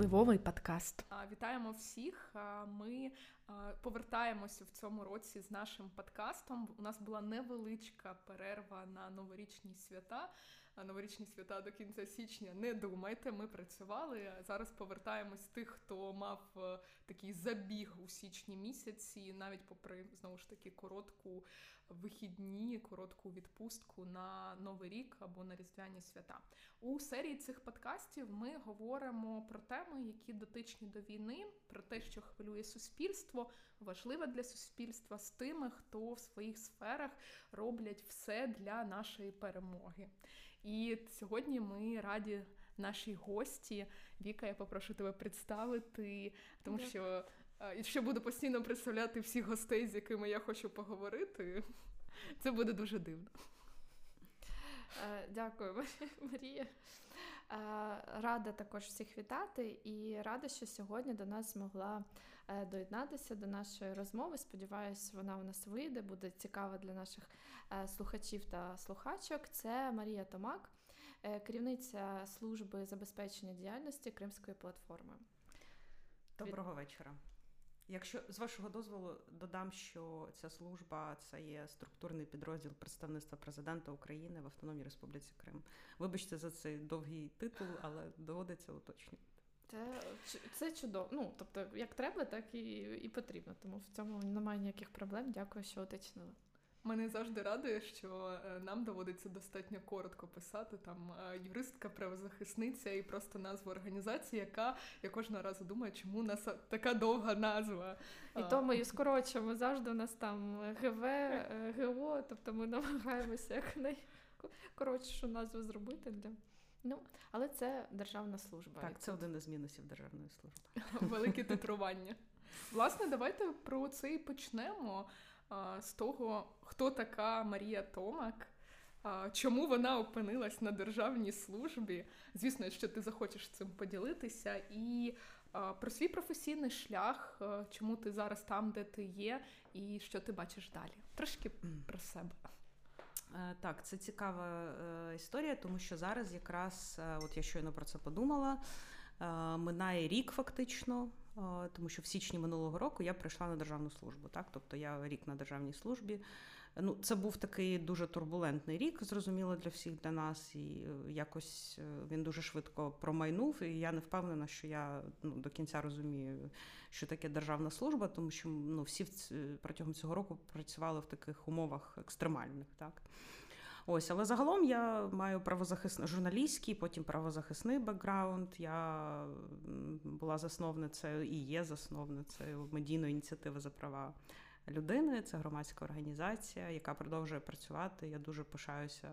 Впливовий подкаст. Вітаємо всіх. Ми повертаємося в цьому році з нашим подкастом. У нас була невеличка перерва на новорічні свята новорічні свята до кінця січня. Не думайте, ми працювали. Зараз повертаємось тих, хто мав е, такий забіг у січні місяці, навіть попри знову ж таки коротку вихідні, коротку відпустку на новий рік або на різдвяні свята. У серії цих подкастів ми говоримо про теми, які дотичні до війни, про те, що хвилює суспільство, важливе для суспільства з тими, хто в своїх сферах роблять все для нашої перемоги. І сьогодні ми раді нашій гості. Віка, я попрошу тебе представити, тому yeah. що якщо буду постійно представляти всіх гостей, з якими я хочу поговорити, це буде дуже дивно. Е, дякую, Марія. Е, рада також всіх вітати і рада, що сьогодні до нас змогла е, доєднатися до нашої розмови. Сподіваюсь, вона у нас вийде, буде цікава для наших слухачів та слухачок. Це Марія Томак, керівниця служби забезпечення діяльності Кримської платформи. Доброго вечора. Якщо з вашого дозволу додам, що ця служба це є структурний підрозділ представництва президента України в Автономній Республіці Крим. Вибачте за цей довгий титул, але доводиться уточнювати. Це це чудово. Ну тобто, як треба, так і і потрібно. Тому в цьому немає ніяких проблем. Дякую, що уточнили. Мене завжди радує, що е, нам доводиться достатньо коротко писати там е, юристка, правозахисниця і просто назву організації, яка я кожного разу думаю, чому у нас така довга назва. І то ми її скорочуємо. Завжди у нас там ГВ, е, ГО, тобто ми намагаємося як найкоротшу назву зробити для. Ну, але це державна служба. Так, це один із мінусів державної служби. Велике титрування. Власне, давайте про це і почнемо з того, хто така Марія Томак. Чому вона опинилась на державній службі? Звісно, якщо ти захочеш цим поділитися, і про свій професійний шлях, чому ти зараз там, де ти є, і що ти бачиш далі? Трошки про себе. Е, так, це цікава е, історія, тому що зараз якраз, е, от я щойно про це подумала, минає рік фактично тому що в січні минулого року я прийшла на державну службу. Так, тобто я рік на державній службі. Ну, це був такий дуже турбулентний рік, зрозуміло для всіх для нас, і е, якось е, він дуже швидко промайнув. І я не впевнена, що я ну, до кінця розумію, що таке державна служба, тому що ну, всі протягом цього року працювали в таких умовах екстремальних. Так. Ось, але загалом я маю правозахисний журналістський, потім правозахисний бекграунд. Я була засновницею і є засновницею медійної ініціативи за права людини. Це громадська організація, яка продовжує працювати. Я дуже пишаюся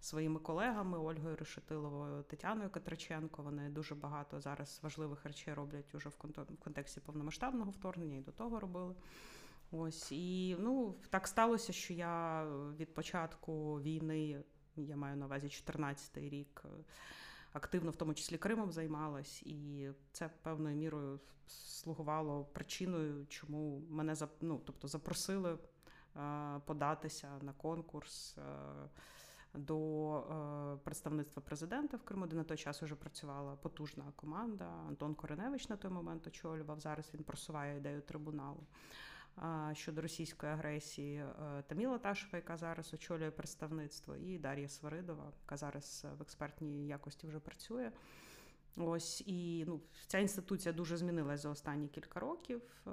своїми колегами Ольгою Решетиловою, Тетяною Катриченко. Вони дуже багато зараз важливих речей роблять уже в контексті повномасштабного вторгнення і до того робили. Ось і ну так сталося, що я від початку війни, я маю на увазі 14-й рік, активно, в тому числі Кримом займалась, і це певною мірою слугувало причиною, чому мене ну, тобто запросили податися на конкурс. До е, представництва президента в Криму, де на той час вже працювала потужна команда. Антон Кореневич на той момент очолював. Зараз він просуває ідею трибуналу щодо російської агресії е, Таміла Ташева, яка зараз очолює представництво, і Дар'я Сваридова, яка зараз в експертній якості вже працює. Ось і ну, ця інституція дуже змінилася за останні кілька років, е,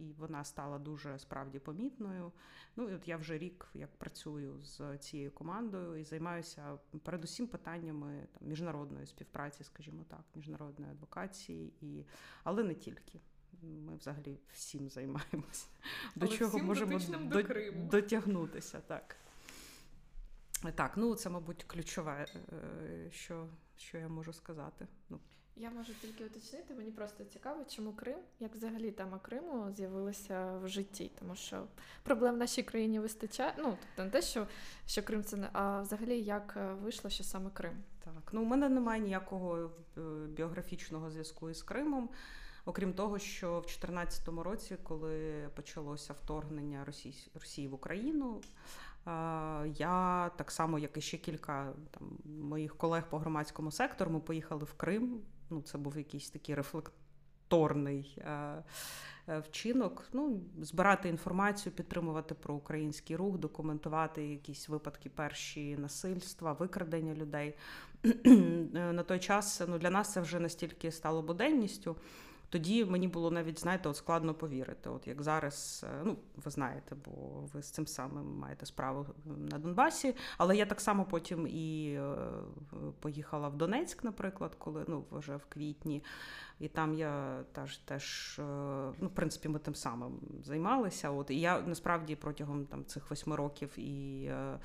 і вона стала дуже справді помітною. Ну і от я вже рік як працюю з цією командою і займаюся передусім питаннями там, міжнародної співпраці, скажімо так, міжнародної адвокації, і але не тільки. Ми взагалі всім займаємося. До Але чого можемо до, Криму. дотягнутися. Так, Так, ну це, мабуть, ключове, е, що що я можу сказати. Ну. Я можу тільки уточнити, мені просто цікаво, чому Крим, як взагалі тема Криму з'явилася в житті, тому що проблем в нашій країні вистачає. Ну, тобто не те, що що Крим це не, а взагалі як е, вийшло, що саме Крим. Так, ну у мене немає ніякого е, біографічного зв'язку із Кримом. Окрім того, що в 2014 році, коли почалося вторгнення Росії, Росії в Україну, Я так само, як і ще кілька там моїх колег по громадському сектору, ми поїхали в Крим. Ну, це був якийсь такий рефлекторний Е, вчинок. Ну, збирати інформацію, підтримувати про український рух, документувати якісь випадки перші насильства, викрадення людей. На той час ну, для нас це вже настільки стало буденністю. Тоді мені було навіть, знаєте, от складно повірити. От як зараз, е, ну ви знаєте, бо ви з цим самим маєте справу на Донбасі. Але я так само потім і е, поїхала в Донецьк, наприклад, коли ну вже в квітні. І там я теж теж, е, ну, в принципі, ми тим самим займалися. От і я насправді протягом там цих восьми років і е, е,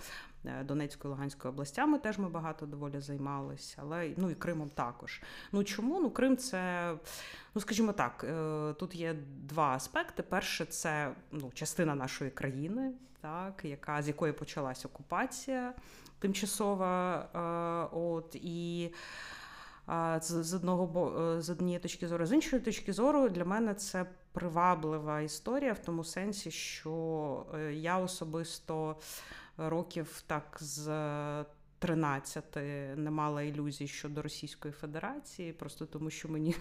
Донецькою Луганською областями теж ми багато доволі займалися, але ну і Кримом також. Ну чому? Ну Крим це, ну скажімо так, тут є два аспекти. Перше, це ну, частина нашої країни, так, яка з якої почалась окупація тимчасова. От і з одного е, з однієї точки зору, з іншої точки зору, для мене це приваблива історія в тому сенсі, що е, я особисто років так з 13 не мала ілюзій щодо Російської Федерації, просто тому що мені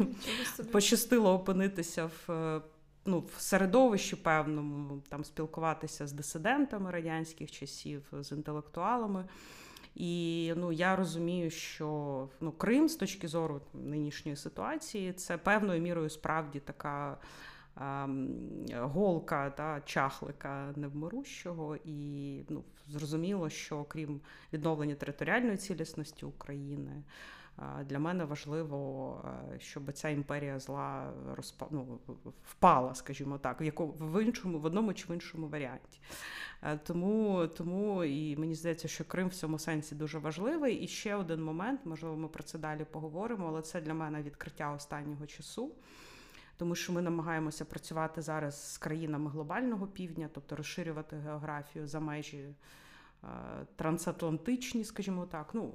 пощастило опинитися в. Е, ну, в середовищі певному там спілкуватися з дисидентами радянських часів, з інтелектуалами. І ну я розумію, що ну Крим з точки зору нинішньої ситуації це певною мірою справді така. Голка та чахлика невмирущого, і ну, зрозуміло, що крім відновлення територіальної цілісності України, для мене важливо, щоб ця імперія зла розпа... ну, впала, скажімо так, в якому в іншому, в одному чи в іншому варіанті. Тому тому і мені здається, що Крим в цьому сенсі дуже важливий. І ще один момент, можливо, ми про це далі поговоримо, але це для мене відкриття останнього часу. Тому що ми намагаємося працювати зараз з країнами глобального півдня, тобто розширювати географію за межі трансатлантичні, скажімо так, ну,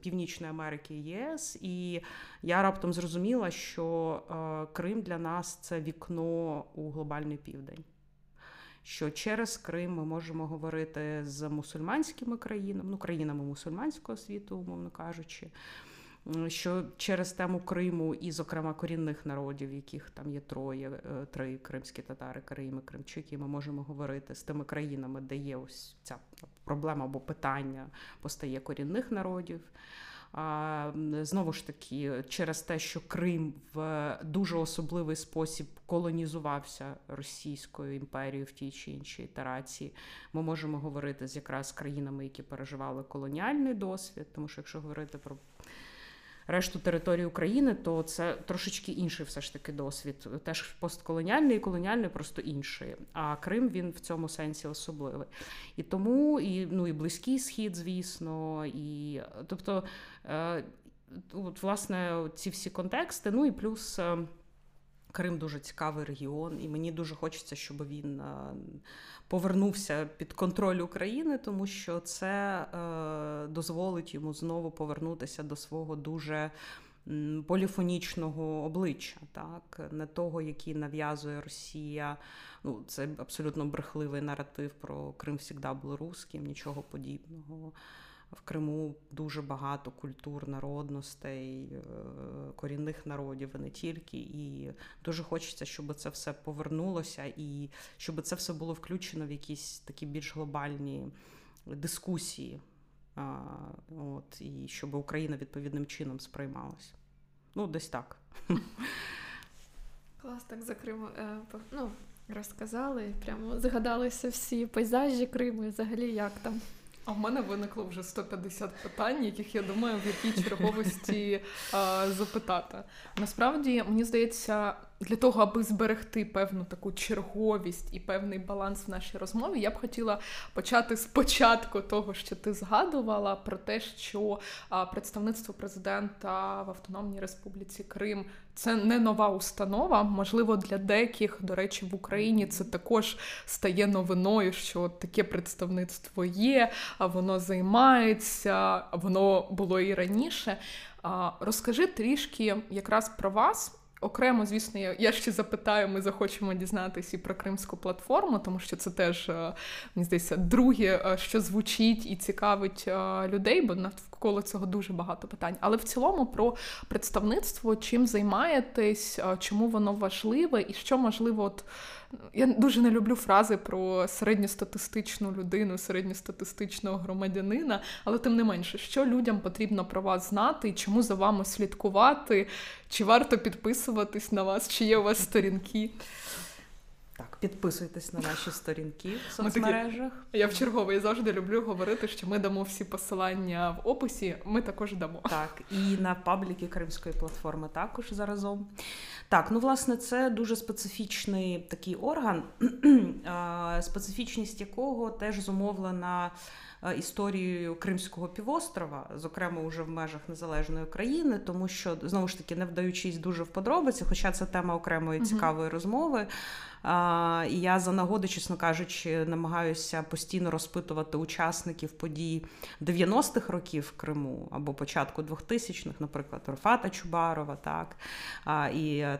Північної Америки і ЄС. І я раптом зрозуміла, що Крим для нас це вікно у глобальний південь. Що через Крим ми можемо говорити з мусульманськими країнами, ну країнами мусульманського світу, умовно кажучи що через тему Криму і, зокрема, корінних народів, яких там є троє, е, три кримські татари, Кримі, Кримчуки, ми можемо говорити з тими країнами, де є ось ця проблема або питання постає корінних народів. Знову ж таки, через те, що Крим в дуже особливий спосіб колонізувався Російською імперією в тій чи іншій ітерації, ми можемо говорити з якраз країнами, які переживали колоніальний досвід, тому що якщо говорити про решту території України, то це трошечки інший все ж таки досвід. Теж постколоніальний і колоніальний, просто інший. А Крим він в цьому сенсі особливий. І тому і ну і близький схід, звісно, і тобто, е, от, власне, ці всі контексти, ну і плюс. Крим дуже цікавий регіон, і мені дуже хочеться, щоб він е, повернувся під контроль України, тому що це е, дозволить йому знову повернутися до свого дуже поліфонічного обличчя, так не того, який нав'язує Росія. Ну це абсолютно брехливий наратив про Крим завжди був русським, нічого подібного. В Криму дуже багато культур, народностей, е, корінних народів, і не тільки. І дуже хочеться, щоб це все повернулося, і щоб це все було включено в якісь такі більш глобальні дискусії. От, І щоб Україна відповідним чином сприймалася. Ну, десь так. Клас, так за Крим е, ну, розказали, прямо згадалися всі пейзажі Криму і взагалі як там. А в мене виникло вже 150 питань, яких я думаю, в якій черговості а, запитати. Насправді, мені здається, для того, аби зберегти певну таку черговість і певний баланс в нашій розмові, я б хотіла почати спочатку того, що ти згадувала, про те, що представництво президента в Автономній Республіці Крим це не нова установа. Можливо, для деяких, до речі, в Україні це також стає новиною, що таке представництво є, воно займається, воно було і раніше. Розкажи трішки якраз про вас Окремо, звісно, я, я ще запитаю, ми захочемо дізнатися і про кримську платформу, тому що це теж е, мені здається друге, е, що звучить і цікавить е, людей, бо навколо цього дуже багато питань. Але в цілому про представництво, чим займаєтесь, чому воно важливе, і що можливо, от я дуже не люблю фрази про середньостатистичну людину, середньостатистичного громадянина, але тим не менше, що людям потрібно про вас знати, і чому за вами слідкувати, чи варто підписуватись на вас, чи є у вас сторінки. Так, підписуйтесь на наші сторінки в соцмережах. Я в черговий завжди люблю говорити, що ми дамо всі посилання в описі. Ми також дамо. Так, і на пабліки Кримської платформи також заразом. Так, ну власне, це дуже специфічний такий орган, специфічність якого теж зумовлена історією Кримського півострова, зокрема уже в межах незалежної країни, тому що знову ж таки не вдаючись дуже в подробиці, хоча це тема окремої цікавої розмови. І я за нагоди, чесно кажучи, намагаюся постійно розпитувати учасників подій 90-х років в Криму або початку 2000-х, наприклад, Рафата Чубарова, так і е,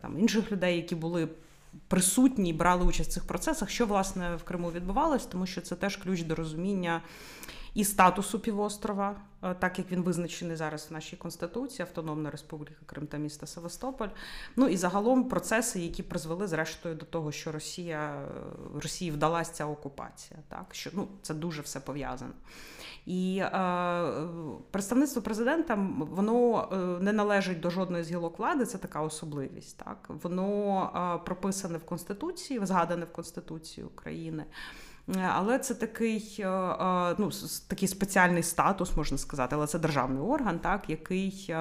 там інших людей, які були. Присутні брали участь в цих процесах, що власне в Криму відбувалось, тому що це теж ключ до розуміння і статусу півострова, е, так як він визначений зараз в нашій конституції, Автономна Республіка Крим та міста Севастополь. Ну і загалом процеси, які призвели зрештою до того, що Росія е, Росії вдалася ця окупація. Так що ну це дуже все пов'язано. І е, представництво президента воно е, не належить до жодної з гілок влади. Це така особливість. Так воно е, прописане в конституції, згадане в Конституції України. Але це такий ну, такий спеціальний статус, можна сказати, але це державний орган, так, який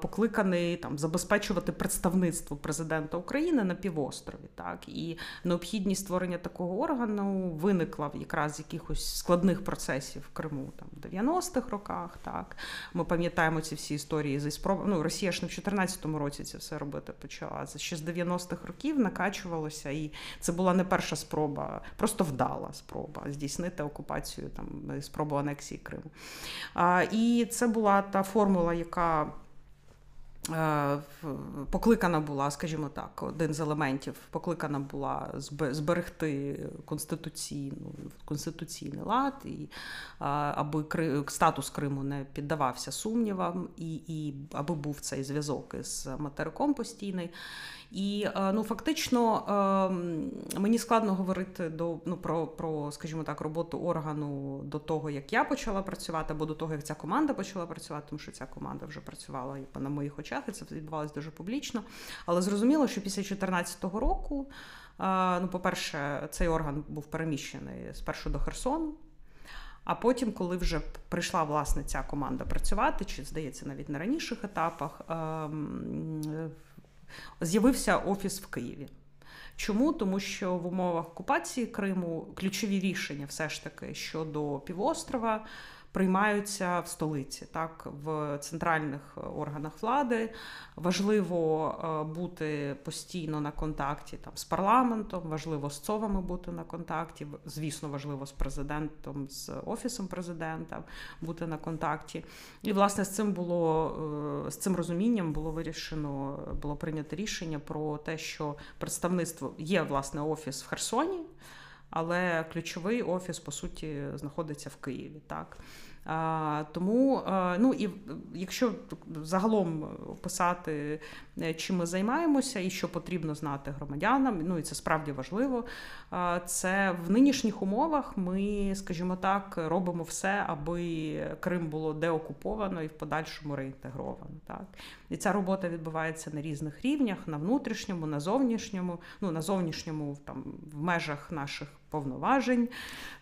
покликаний там забезпечувати представництво президента України на півострові. Так і необхідність створення такого органу виникла в якраз якихось складних процесів в Криму там в 90-х роках. Так ми пам'ятаємо ці всі історії зі спробами. Ну Росія ж не в 2014 році це все робити почала. Це ще з 90-х років накачувалося, і це була не перша спроба, просто вдала спроба здійснити окупацію там спробу анексії Криму. А, І це була та формула, яка Е, покликана була, скажімо так, один з елементів покликана була зберегти конституційну конституційний лад, і аби статус Криму не піддавався сумнівам, і і аби був цей зв'язок із материком постійний. І е, ну фактично ем, мені складно говорити до ну про, про, скажімо так, роботу органу до того, як я почала працювати, або до того, як ця команда почала працювати, тому що ця команда вже працювала на моїх очах, і це відбувалося дуже публічно. Але зрозуміло, що після 2014 року, е, ну, по-перше, цей орган був переміщений спершу до Херсону. А потім, коли вже прийшла власне ця команда працювати, чи здається, навіть на раніших етапах, ем, з'явився офіс в Києві. Чому? Тому що в умовах окупації Криму ключові рішення все ж таки щодо півострова приймаються в столиці, так в центральних е, органах влади. Важливо е, бути постійно на контакті там з парламентом, важливо з ЦОВами бути на контакті. Звісно, важливо з президентом, з офісом президента бути на контакті. І власне з цим було е, з цим розумінням було вирішено, було прийнято рішення про те, що представництво є власне офіс в Херсоні. Але ключовий офіс по суті знаходиться в Києві, так. Тому, ну і якщо загалом описати, е, чим ми займаємося і що потрібно знати громадянам, ну і це справді важливо. Це в нинішніх умовах ми, скажімо так, робимо все, аби Крим було деокуповано і в подальшому реінтегровано. Так і ця робота відбувається на різних рівнях: на внутрішньому, на зовнішньому, ну на зовнішньому там в межах наших повноважень,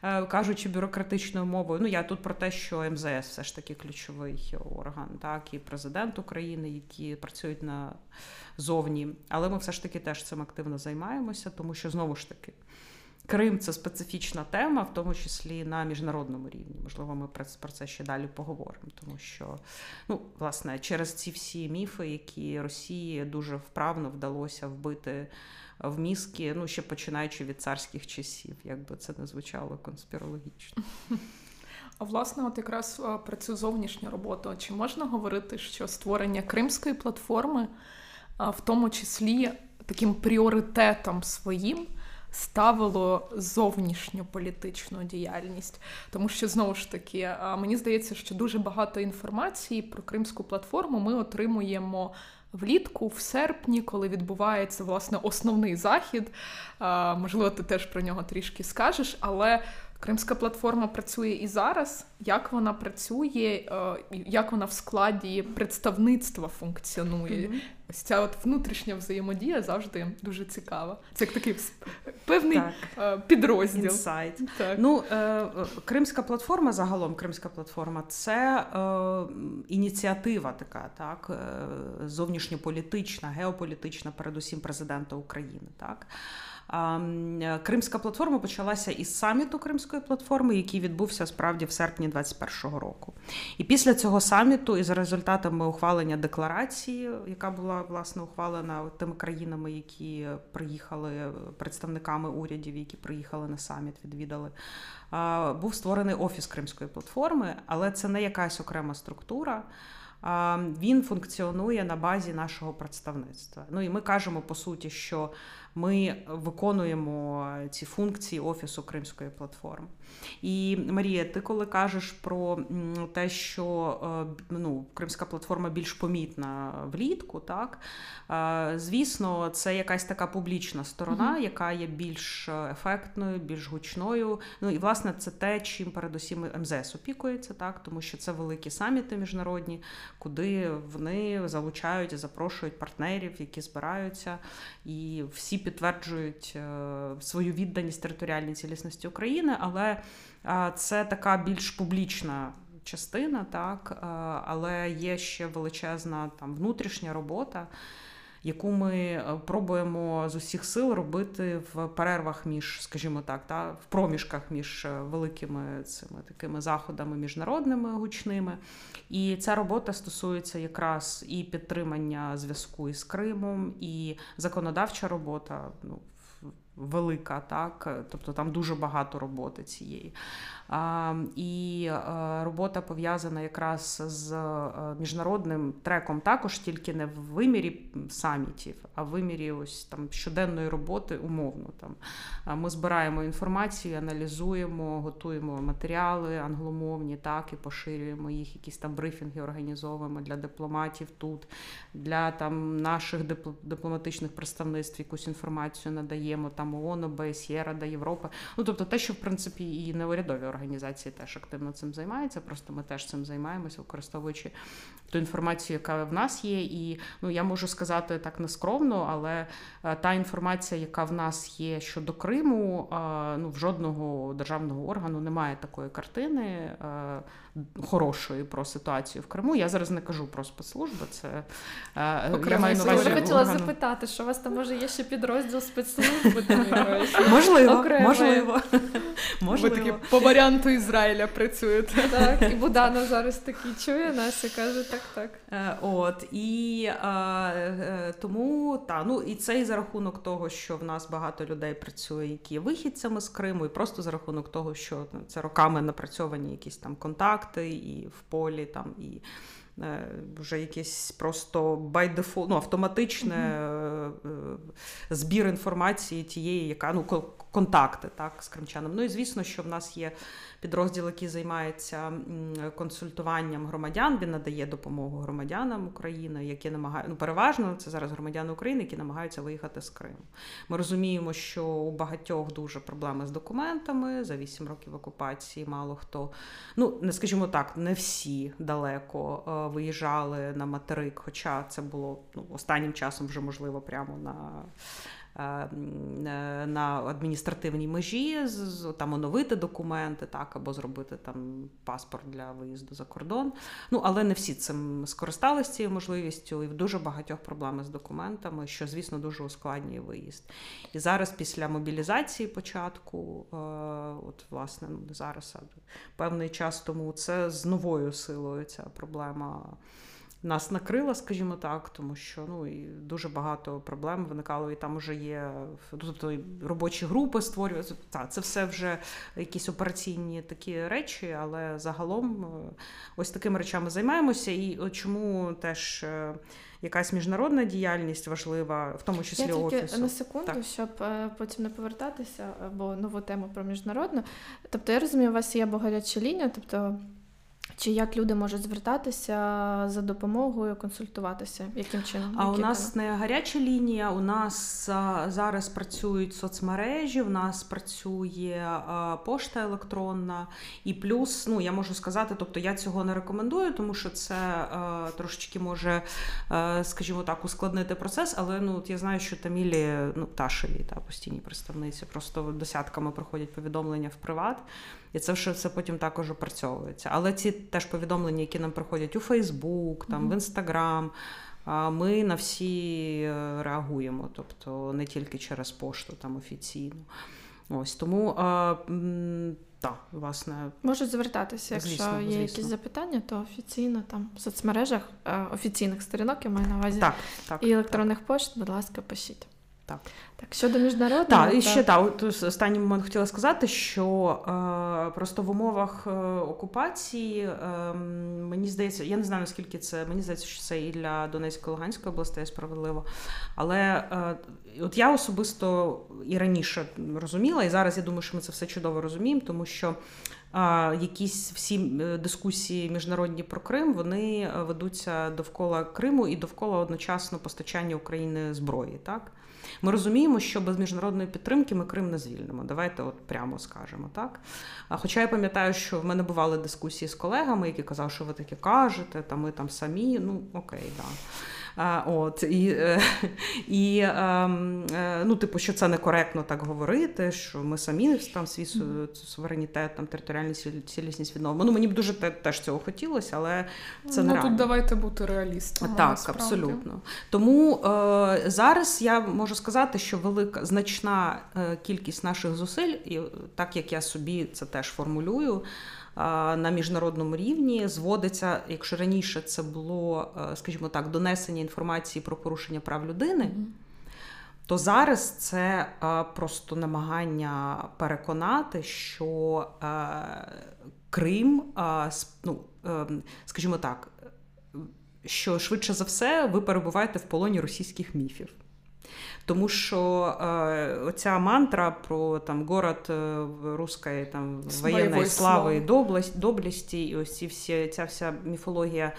е, кажучи бюрократичною мовою. Ну я тут про те, що МЗС все ж таки ключовий орган, так і президент України, які працюють на зовні. Але ми все ж таки теж цим активно займаємося, тому що знову ж таки. Крим це специфічна тема, в тому числі на міжнародному рівні. Можливо, ми про це ще далі поговоримо, тому що ну, власне через ці всі міфи, які Росії дуже вправно вдалося вбити в мізки, ну ще починаючи від царських часів, як би це не звучало конспірологічно. А власне, от якраз про цю зовнішню роботу, чи можна говорити, що створення кримської платформи в тому числі таким пріоритетом своїм ставило зовнішню політичну діяльність, тому що знову ж таки мені здається, що дуже багато інформації про кримську платформу ми отримуємо. Влітку, в серпні, коли відбувається власне основний захід, можливо, ти теж про нього трішки скажеш, але Кримська платформа працює і зараз. Як вона працює, е, як вона в складі представництва функціонує? Mm-hmm. Ось ця от внутрішня взаємодія завжди дуже цікава. Це як такий певний так. Е, підрозділ. Інсайт. Так. Ну, е, Кримська платформа, загалом Кримська платформа це ініціатива така, так, зовнішньополітична, геополітична, передусім президента України. так. Кримська платформа почалася із саміту Кримської платформи, який відбувся справді в серпні 2021 року. І після цього саміту, і за результатами ухвалення декларації, яка була власне ухвалена тими країнами, які приїхали представниками урядів, які приїхали на саміт, відвідали. Був створений офіс Кримської платформи, але це не якась окрема структура. Він функціонує на базі нашого представництва. Ну і ми кажемо по суті, що ми виконуємо ці функції офісу Кримської платформи. І Марія, ти коли кажеш про те, що е, ну, Кримська платформа більш помітна влітку, так звісно, це якась така публічна сторона, mm яка є більш ефектною, більш гучною. Ну і власне це те, чим передусім МЗС опікується, так тому що це великі саміти міжнародні, куди вони залучають і запрошують партнерів, які збираються, і всі підтверджують е, свою відданість територіальній цілісності України, але це така більш публічна. Частина, так, е, але є ще величезна там внутрішня робота, яку ми е, пробуємо з усіх сил робити в перервах між, скажімо так, та в проміжках між великими цими такими заходами міжнародними гучними. І ця робота стосується якраз і підтримання зв'язку із Кримом, і законодавча робота. Ну, велика, так, тобто там дуже багато роботи цієї. І е, робота пов'язана якраз з е, міжнародним треком, також тільки не в вимірі самітів, а в вимірі ось там щоденної роботи умовно. Там Ми збираємо інформацію, аналізуємо, готуємо матеріали англомовні, так і поширюємо їх, якісь там брифінги організовуємо для дипломатів тут, для там наших дипломатичних представництв якусь інформацію надаємо там ООН, ОБСЄ, Рада Європи. Ну тобто те, що в принципі і неурядові організації організації теж активно цим займаються. Просто ми теж цим займаємося, використовуючи ту інформацію, яка в нас є. І ну я можу сказати так нескромно, але е, та інформація, яка в нас є щодо Криму, е, ну в жодного державного органу немає такої картини. Е, хорошої про ситуацію в Криму. Я зараз не кажу про спецслужби. Це я маю на увазі. Я хотіла запитати, що у вас там може є ще підрозділ спецслужби? Можливо, можливо. Ви такі по варіанту Ізраїля працюєте. Так, і Буданов зараз такий чує нас і каже так, так. Е, от і е, тому та ну і це і за рахунок того, що в нас багато людей працює, які є вихідцями з Криму, і просто за рахунок того, що ну, це роками напрацьовані якісь там контакти і в полі там і. Е, вже якесь просто by default, ну, автоматичне mm-hmm. збір інформації тієї, яка ну контакти так з кримчанами. Ну і звісно, що в нас є підрозділ, який займається консультуванням громадян. Він надає допомогу громадянам України, які намагаються ну, переважно це зараз громадяни України, які намагаються виїхати з Криму. Ми розуміємо, що у багатьох дуже проблеми з документами за 8 років окупації. Мало хто, ну не скажімо так, не всі далеко е, виїжджали на материк, хоча це було ну, останнім часом вже можливо прямо на. Е, е, на адміністративній межі, там оновити документи, так, або зробити там паспорт для виїзду за кордон. Ну, але не всі цим скористалися цією можливістю, і в дуже багатьох проблеми з документами, що, звісно, дуже ускладнює виїзд. І зараз, після мобілізації початку, е, от власне, ну зараз певний час тому це з новою силою ця проблема нас накрила, скажімо так, тому що ну і дуже багато проблем виникало, і там вже є тобто робочі групи створюються. Так, це все вже якісь операційні такі речі, але загалом е, ось такими речами займаємося. І чому теж. Е, якась міжнародна діяльність важлива, в тому числі Я тільки офісу. на секунду, так. щоб е, потім не повертатися, бо нову тему про міжнародну. Тобто, я розумію, у вас є гаряча лінія, тобто чи як люди можуть звертатися за допомогою, консультуватися? Яким чином? А у нас не гаряча лінія. У нас зараз працюють соцмережі, у нас працює пошта електронна, і плюс, ну я можу сказати, тобто я цього не рекомендую, тому що це трошечки може, скажімо так, ускладнити процес. Але ну от я знаю, що Тамілі ну Ташеві та постійні представниці просто десятками проходять повідомлення в приват. І це все все потім також опрацьовується. Але ці теж повідомлення, які нам приходять у Фейсбук, там mm-hmm. в Інстаграм, ми на всі е, реагуємо, тобто не тільки через пошту там офіційно. Ось тому. Так, власне, можуть звертатися, якщо звісно, є звісно. якісь запитання, то офіційно там в соцмережах е, офіційних сторінок я маю на увазі так, так, і електронних так. пошт, будь ласка, пишіть. Так. Так, щодо міжнародного... Так, і ще так, от останній момент хотіла сказати, що е, просто в умовах е, окупації е, мені здається, я не знаю наскільки це, мені здається, що це і для Донецької Луганської областей справедливо. Але е, от я особисто і раніше розуміла, і зараз я думаю, що ми це все чудово розуміємо, тому що. Якісь всі е, дискусії міжнародні про Крим вони е, ведуться довкола Криму і довкола одночасно постачання України зброї, так ми розуміємо, що без міжнародної підтримки ми Крим не звільнимо. Давайте от прямо скажемо так. Хоча я пам'ятаю, що в мене бували дискусії з колегами, які казали, що ви таке кажете, та ми там самі. Ну окей, да. От і е, і ем, е, ну, типу, що це некоректно так говорити, що ми самі там свій суверенітет, там територіальну цілісність відновимо. Ну мені б дуже теж цього хотілося, але це ну, не тут давайте бути реалістами. Так, насправді. абсолютно. Тому е, зараз я можу сказати, що велика значна е, кількість наших зусиль, і так як я собі це теж формулюю на міжнародному рівні зводиться, якщо раніше це було, е, скажімо так, донесення інформації про порушення прав людини. То зараз це е, просто намагання переконати, що е, Крим, ну, скажімо так, що швидше за все ви перебуваєте в полоні російських міфів. Тому що е, оця мантра про там город руської русської там воєнної слави і доблесті, і ось ці всі ця вся міфологія.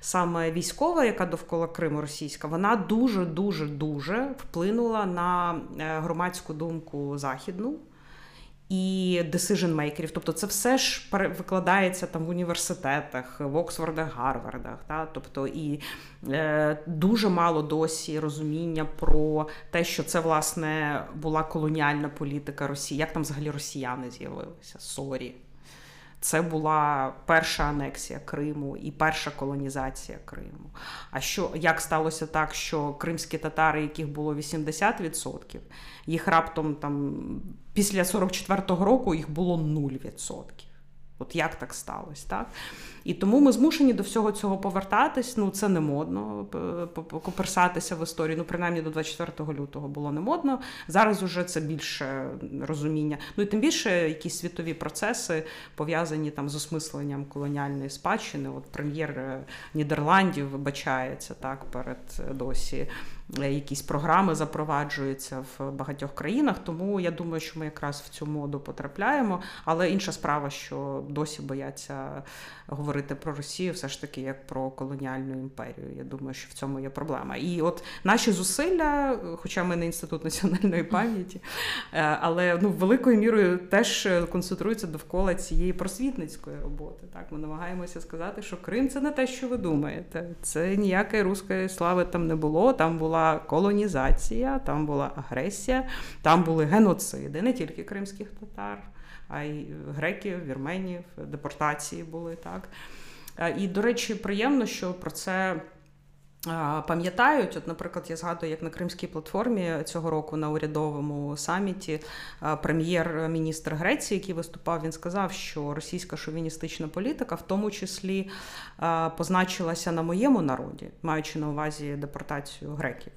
Саме військова, яка довкола Криму російська, вона дуже дуже дуже вплинула на е, громадську думку західну і decision-maker ів. Тобто це все ж викладається там в університетах, в Оксфордах, Гарвардах. Та? Тобто і е, дуже мало досі розуміння про те, що це власне була колоніальна політика Росії. Як там взагалі росіяни з'явилися? Sorry. Це була перша анексія Криму і перша колонізація Криму. А що як сталося так, що кримські татари, яких було 80%, їх раптом там після 44-го року їх було 0%. От як так сталося, так? І тому ми змушені до всього цього повертатись. Ну це не модно коперсатися в історії. Ну, принаймні до 24 лютого було не модно. Зараз уже це більше розуміння. Ну і тим більше якісь світові процеси пов'язані там з осмисленням колоніальної спадщини. От прем'єр е, Нідерландів вибачається так перед е, досі. Е, якісь програми запроваджуються в багатьох країнах, тому я думаю, що ми якраз в цю моду потрапляємо. Але інша справа, що досі бояться говорити про Росію, все ж таки як про колоніальну імперію. Я думаю, що в цьому є проблема. І от наші зусилля, хоча ми не інститут національної пам'яті, е, але ну великою мірою теж концентруються довкола цієї просвітницької роботи. Так, ми намагаємося сказати, що Крим це не те, що ви думаєте. Це ніякої руської слави там не було. Там була колонізація, там була агресія, там були геноциди, не тільки кримських татар а й греків, вірменів, депортації були так. І, до речі, приємно, що про це Пам'ятають, от, наприклад, я згадую, як на Кримській платформі цього року на урядовому саміті прем'єр-міністр Греції, який виступав, він сказав, що російська шовіністична політика, в тому числі, позначилася на моєму народі, маючи на увазі депортацію греків.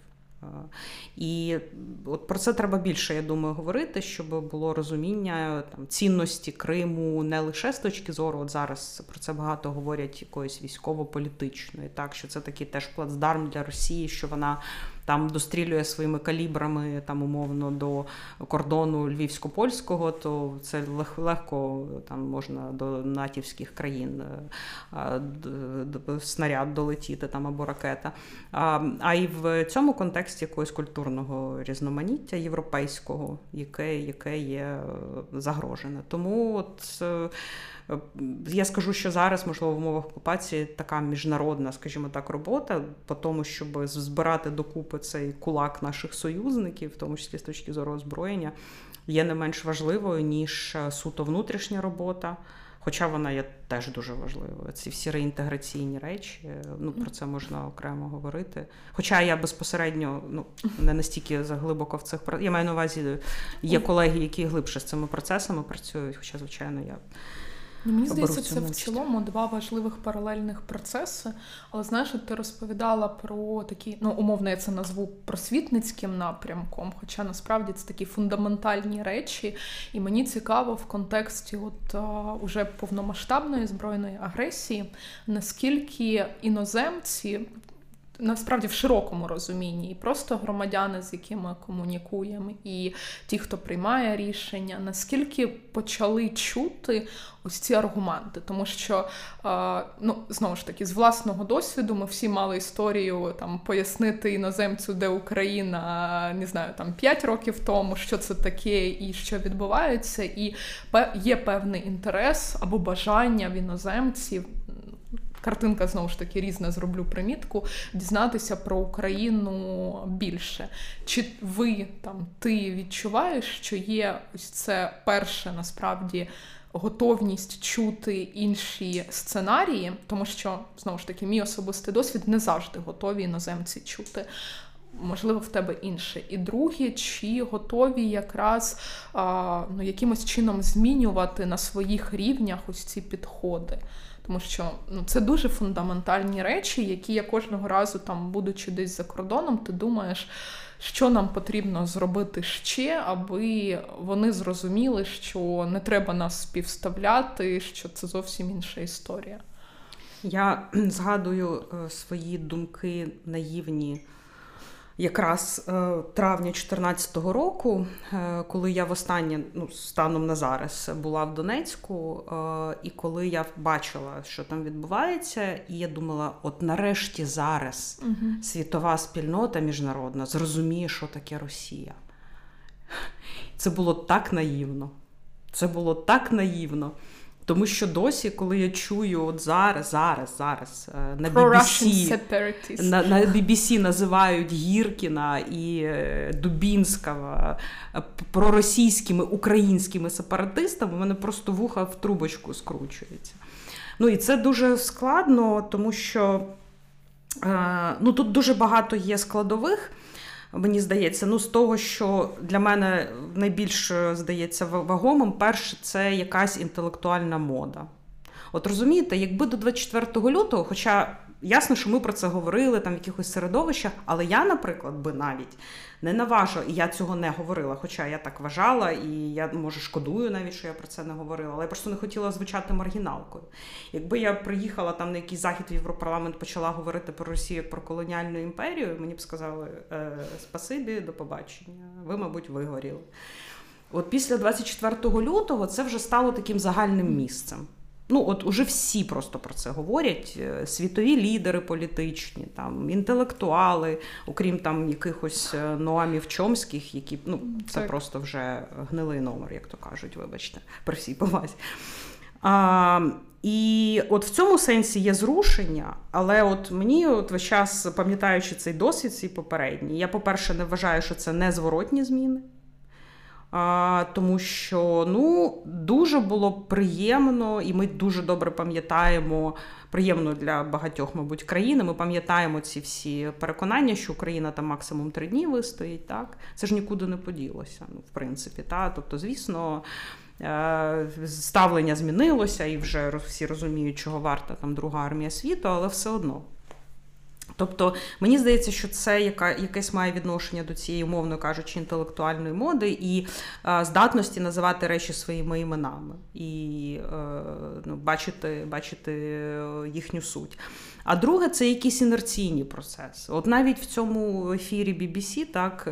І от про це треба більше, я думаю, говорити, щоб було розуміння там цінності Криму не лише з точки зору, от зараз про це багато говорять якоїсь військово-політичної, так що це такий теж плацдарм для Росії, що вона там дострілює своїми калібрами там умовно до кордону львівсько-польського, то це легко там можна до натівських країн е, снаряд долетіти там або ракета. А а і в цьому контексті якогось культурного різноманіття європейського, яке яке є е, загрожене. Тому от. Е, я скажу, що зараз, можливо, в умовах окупації така міжнародна, скажімо так, робота по тому, щоб збирати докупи цей кулак наших союзників, в тому числі з точки зору озброєння, є не менш важливою, ніж е, суто внутрішня робота. Хоча вона є теж дуже важливою. Ці всі реінтеграційні речі, е, ну про це можна окремо говорити. Хоча я безпосередньо ну не настільки заглибоко в цих я маю на увазі, є колеги, які глибше з цими процесами працюють. Хоча, звичайно, я. Ну, Мені здається, це в цілому два важливих паралельних процеси. Але знаєш, ти розповідала про такі, ну умовно, я це назву просвітницьким напрямком, хоча насправді це такі фундаментальні речі, і мені цікаво в контексті от а, уже повномасштабної збройної агресії, наскільки іноземці насправді в широкому розумінні, і просто громадяни, з якими комунікуємо, і ті, хто приймає рішення, наскільки почали чути ось ці аргументи, тому що ну знову ж таки з власного досвіду ми всі мали історію там пояснити іноземцю, де Україна не знаю, там 5 років тому, що це таке і що відбувається, і є певний інтерес або бажання в іноземців картинка знову ж таки різна, зроблю примітку, дізнатися про Україну більше. Чи ви там ти відчуваєш, що є ось це перше насправді? Готовність чути інші сценарії, тому що знову ж таки мій особистий досвід не завжди готові іноземці чути. Можливо, в тебе інше. І друге, чи готові якраз ну, якимось чином змінювати на своїх рівнях ось ці підходи. Тому що ну, це дуже фундаментальні речі, які я кожного разу, там, будучи десь за кордоном, ти думаєш, що нам потрібно зробити ще, аби вони зрозуміли, що не треба нас співставляти, що це зовсім інша історія. Я згадую е, свої думки наївні якраз е, травня 2014 року, е, коли я востаннє ну, станом на зараз була в Донецьку, е, і коли я бачила, що там відбувається, і я думала: от нарешті зараз угу. світова спільнота міжнародна зрозуміє, що таке Росія. Це було так наївно. Це було так наївно. Тому що досі, коли я чую от зараз, зараз, зараз е, на BBC, на, на BBC називають Гіркіна і е, Дубінського е, проросійськими українськими сепаратистами, у мене просто вуха в трубочку скручується. Ну і це дуже складно, тому що ну, тут дуже багато є складових мені здається, ну з того, що для мене найбільш е, здається вагомим, перше, це якась інтелектуальна мода. От розумієте, якби до 24 лютого, хоча ясно, що ми про це говорили там в якихось середовищах, але я, наприклад, би навіть не наважу, і я цього не говорила. Хоча я так вважала, і я може шкодую навіть, що я про це не говорила, але я просто не хотіла звучати маргіналкою. Якби я приїхала там на якийсь захід в Європарламент, почала говорити про Росію про колоніальну імперію, мені б сказали е, спасибі, до побачення. Ви, мабуть, вигоріли. От після 24 лютого це вже стало таким загальним місцем. Ну, от уже всі просто про це говорять: е, світові лідери політичні, там інтелектуали, окрім там якихось е, Ноамів Чомських, які ну, це так. просто вже гнилий номер, як то кажуть, вибачте, при всій повазі. А, І от в цьому сенсі є зрушення, але от мені от весь час, пам'ятаючи цей досвід, свій попередній, я, по-перше, не вважаю, що це незворотні зміни. А, Тому що ну дуже було приємно, і ми дуже добре пам'ятаємо приємно для багатьох, мабуть, країн. Ми пам'ятаємо ці всі переконання, що Україна там максимум три дні вистоїть. Так це ж нікуди не поділося. Ну, в принципі, та тобто, звісно. Е, ставлення змінилося, і вже всі розуміють, чого варта там друга армія світу, але все одно Тобто мені здається, що це яка якесь має відношення до цієї, умовно кажучи, інтелектуальної моди і е, здатності називати речі своїми іменами і е, ну, бачити, бачити їхню суть. А друге, це якісь інерційні процеси. От навіть в цьому ефірі BBC, так,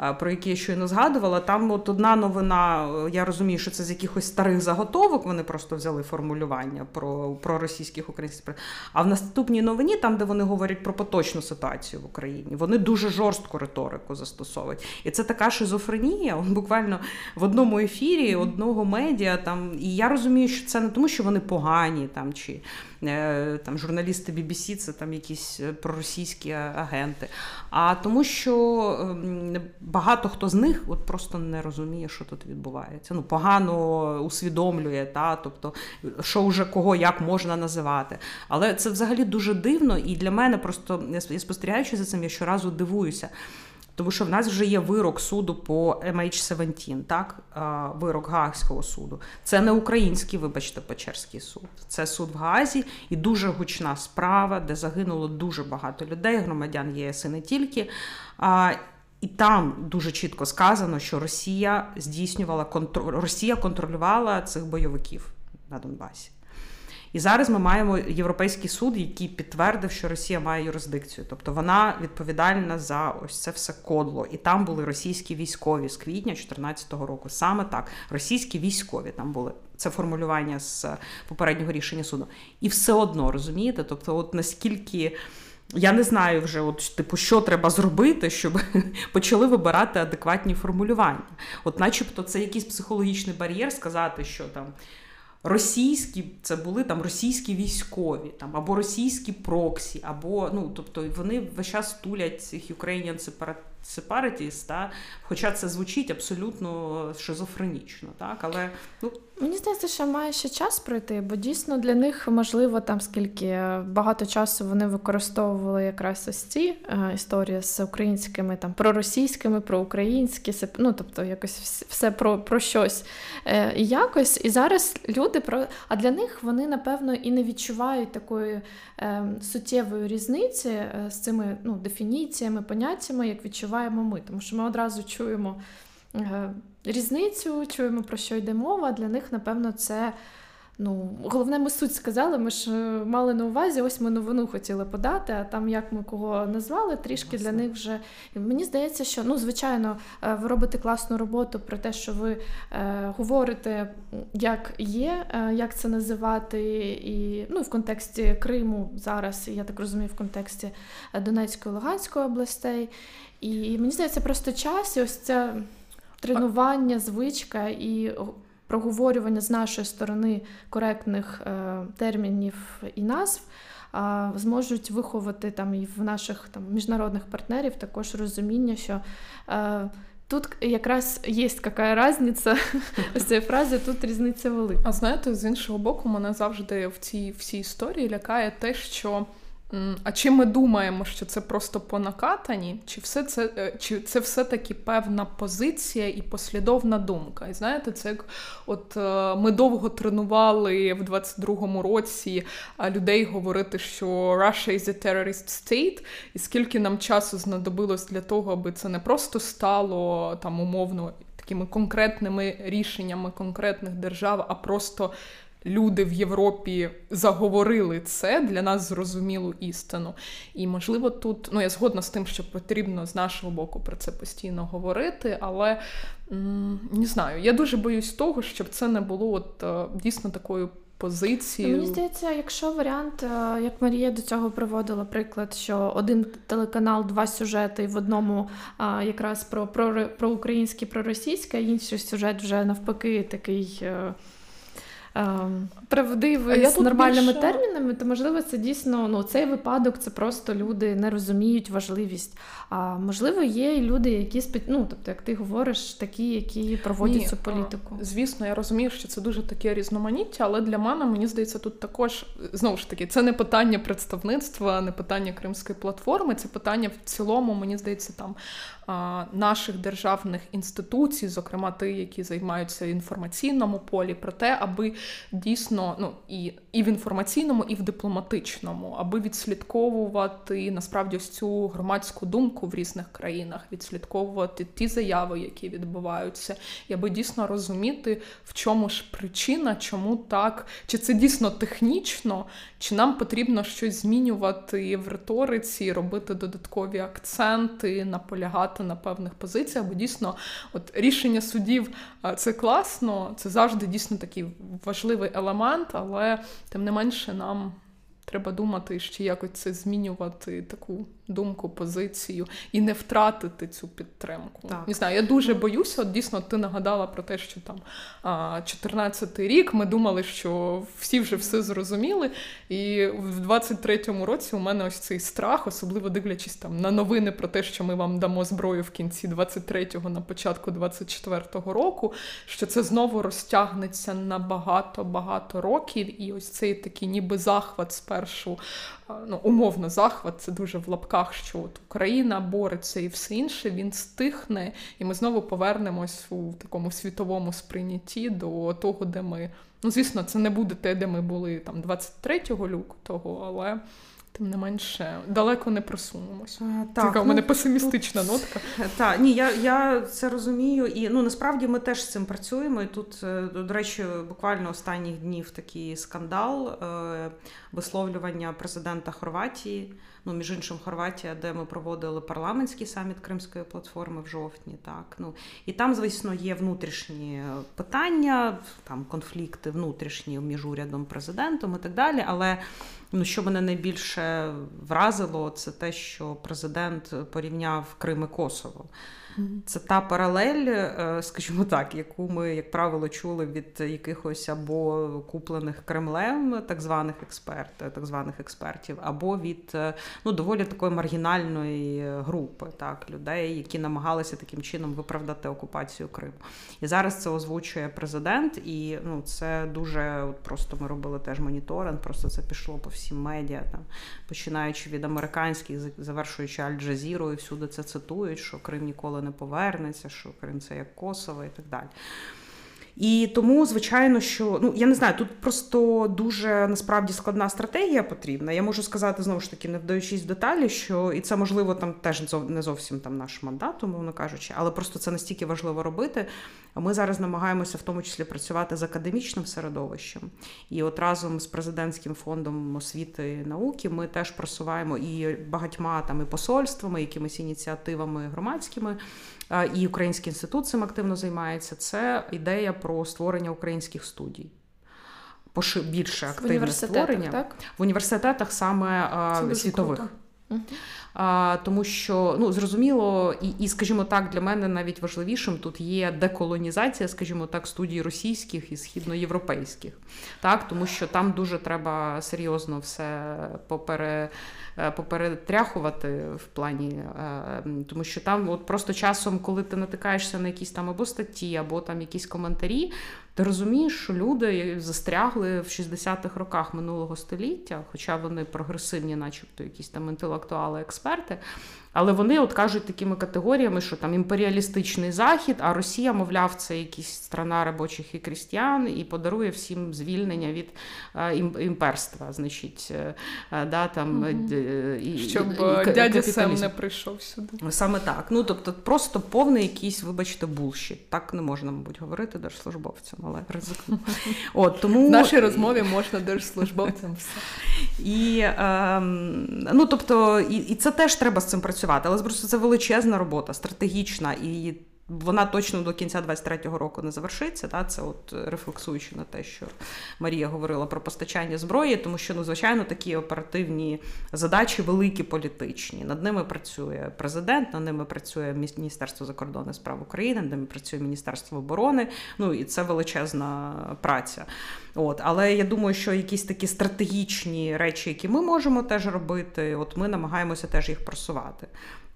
е, про який я щойно згадувала, там от одна новина, я розумію, що це з якихось старих заготовок, вони просто взяли формулювання про про російських українських. А в наступній новині, там, де вони говорять про поточну ситуацію в Україні, вони дуже жорстку риторику застосовують. І це така шизофренія, буквально в одному ефірі, одного медіа. там, І я розумію, що це не тому, що вони погані там чи. Е, там журналісти BBC, це там якісь е, проросійські агенти. А тому, що ем, багато хто з них от просто не розуміє, що тут відбувається. Ну, погано усвідомлює, та, тобто, що вже кого як можна називати. Але це взагалі дуже дивно, і для мене просто я спостерігаючи за цим, я щоразу дивуюся. Тому що в нас вже є вирок суду по MH17, так? Вирок Гаагського суду. Це не український, вибачте, Печерський суд. Це суд в Гаазі і дуже гучна справа, де загинуло дуже багато людей, громадян ЄС і не тільки. І там дуже чітко сказано, що Росія здійснювала Росія контролювала цих бойовиків на Донбасі. І зараз ми маємо європейський суд, який підтвердив, що Росія має юрисдикцію. Тобто вона відповідальна за ось це все кодло. І там були російські військові з квітня 2014 року. Саме так, російські військові там були. Це формулювання з попереднього рішення суду. І все одно розумієте? Тобто, от наскільки. Я не знаю вже, от типу, що треба зробити, щоб почали вибирати адекватні формулювання. От, начебто, це якийсь психологічний бар'єр сказати, що там російські це були там російські військові, там або російські проксі, або ну тобто вони весь час тулять цих Ukrainian separatists, та хоча це звучить абсолютно шизофренічно, так але ну Мені здається, що має ще час пройти, бо дійсно для них можливо там скільки багато часу вони використовували якраз ось ці е, історії з українськими там проросійськими, проукраїнські, ну тобто якось все про про щось е, і якось. І зараз люди про а для них вони напевно і не відчувають такої е, суттєвої різниці е, з цими ну, дефініціями, поняттями, як відчуваємо ми, тому що ми одразу чуємо. Е, різницю, чуємо, про що йде мова. Для них, напевно, це. Ну, головне, ми суть сказали. Ми ж е, мали на увазі, ось ми новину хотіли подати, а там як ми кого назвали, трішки Власне. для них вже. Мені здається, що ну, звичайно, е, ви робите класну роботу про те, що ви е, говорите, як є, е, як це називати, і ну, в контексті Криму зараз, я так розумію, в контексті Донецької Луганської областей. І мені здається, просто час і ось це тренування, звичка і проговорювання з нашої сторони коректних е, термінів і назв. Зможуть виховати там і в наших там міжнародних партнерів також розуміння, що е, тут якраз є яка різниця ось цієї фрази, тут різниця велика. А знаєте, з іншого боку, мене завжди в цій всій історії лякає те, що а чи ми думаємо, що це просто по накатані, чи все це е, чи це все-таки певна позиція і послідовна думка? І знаєте, це як от е, ми довго тренували в 22-му році людей говорити, що Russia is a terrorist state, і скільки нам часу знадобилось для того, аби це не просто стало там умовно такими конкретними рішеннями конкретних держав, а просто люди в Європі заговорили це для нас зрозумілу істину. І, можливо, тут ну я згодна з тим, що потрібно з нашого боку про це постійно говорити, але не знаю, я дуже боюсь того, щоб це не було от е, дійсно такою. Позицію. Мені здається, якщо варіант, е, як Марія до цього приводила приклад, що один телеканал, два сюжети, і в одному якраз про про, про українське, про російське, а інший сюжет вже навпаки такий. Ем, правдивий з нормальними більше... термінами, то можливо це дійсно ну цей випадок це просто люди не розуміють важливість. А можливо, є і люди, які спі... ну, тобто, як ти говориш, такі, які проводять Ні, цю політику. Звісно, я розумію, що це дуже таке різноманіття, але для мене мені здається, тут також знову ж таки це не питання представництва, не питання кримської платформи, це питання в цілому, мені здається, там наших державних інституцій, зокрема ті, які займаються інформаційному полі, про те, аби дійсно ну і і в інформаційному, і в дипломатичному, аби відслідковувати насправді ось цю громадську думку в різних країнах, відслідковувати ті заяви, які відбуваються, і аби дійсно розуміти, в чому ж причина, чому так, чи це дійсно технічно, чи нам потрібно щось змінювати в риториці, робити додаткові акценти, наполягати на певних позиціях, бо дійсно, от рішення судів це класно, це завжди дійсно такий важливий елемент, але тим не менше нам треба думати, ще якось це змінювати таку думку, позицію і не втратити цю підтримку. Так. Не знаю, я дуже боюся. От дійсно, ти нагадала про те, що там 14-й рік ми думали, що всі вже все зрозуміли. І в 23-му році у мене ось цей страх, особливо дивлячись там на новини про те, що ми вам дамо зброю в кінці 23-го, на початку 24-го року, що це знову розтягнеться на багато-багато років, і ось цей такий ніби захват спершу ну, умовно захват, це дуже в лапках, що от Україна бореться і все інше, він стихне, і ми знову повернемось у такому світовому сприйнятті до того, де ми. Ну, звісно, це не буде те, де ми були там 23 лютого, але тим не менше далеко не просунемось. Так, Така у мене ну, песимістична тут, нотка. Так, ні, я я це розумію. І ну насправді ми теж з цим працюємо. І тут, е, до речі, буквально останніх днів такий скандал е, висловлювання президента Хорватії. Ну, між іншим, Хорватія, де ми проводили парламентський саміт Кримської платформи в жовтні. Так ну і там, звісно, є внутрішні питання, там конфлікти внутрішні між урядом, президентом і так далі. Але Ну, що мене найбільше вразило, це те, що президент порівняв Крим і Косово. Це та паралель, е, скажімо так, яку ми, як правило, чули від якихось або куплених Кремлем, так званих експерт, так званих експертів, або від е, ну, доволі такої маргінальної групи так, людей, які намагалися таким чином виправдати окупацію Криму. І зараз це озвучує президент, і ну, це дуже от просто ми робили теж моніторинг, просто це пішло по всім медіа, там, починаючи від американських, завершуючи Аль-Джазіру, і всюди це цитують, що Крим ніколи не повернеться, що Крим це як Косово і так далі. І тому, звичайно, що ну я не знаю, тут просто дуже насправді складна стратегія потрібна. Я можу сказати знову ж таки, не вдаючись в деталі, що і це можливо там теж не зовсім там наш мандат, умовно кажучи, але просто це настільки важливо робити. Ми зараз намагаємося в тому числі працювати з академічним середовищем. І от разом з президентським фондом освіти і науки ми теж просуваємо і багатьма там і посольствами, якимись ініціативами громадськими і Український інститут цим активно займається. Це ідея про створення українських студій. Більше активне створення так? в університетах саме Це світових. А, Тому що ну зрозуміло, і, і, скажімо так, для мене навіть важливішим тут є деколонізація, скажімо так, студій російських і східноєвропейських, так тому що там дуже треба серйозно все попере. Е, поперетряхувати в плані, е, тому що там от просто часом, коли ти натикаєшся на якісь там або статті, або там якісь коментарі, ти розумієш, що люди застрягли в 60-х роках минулого століття, хоча вони прогресивні, начебто, якісь там інтелектуали, експерти. Але вони от кажуть такими категоріями, що там імперіалістичний захід, а Росія, мовляв, це якісь страна робочих і крістіян, і подарує всім звільнення від е, імперства. Значить, е, е, да, там, і, Щоб і, дядя Сем не прийшов сюди. Саме так. Ну тобто, просто повний якийсь, вибачте, булшіт. Так не можна, мабуть, говорити держслужбовцям, але ризикну. От, тому... В нашій розмові можна держслужбовцям все. І, е, ну, тобто, і, і це теж треба з цим працювати працювати. Але просто це величезна робота, стратегічна і вона точно до кінця 23-го року не завершиться. Та? Це от рефлексуючи на те, що Марія говорила про постачання зброї, тому що ну, звичайно такі оперативні задачі великі політичні. Над ними працює президент, над ними працює Міністерство закордонних справ України, над ними працює Міністерство оборони. Ну і це величезна праця. От, але я думаю, що якісь такі стратегічні речі, які ми можемо теж робити, от ми намагаємося теж їх просувати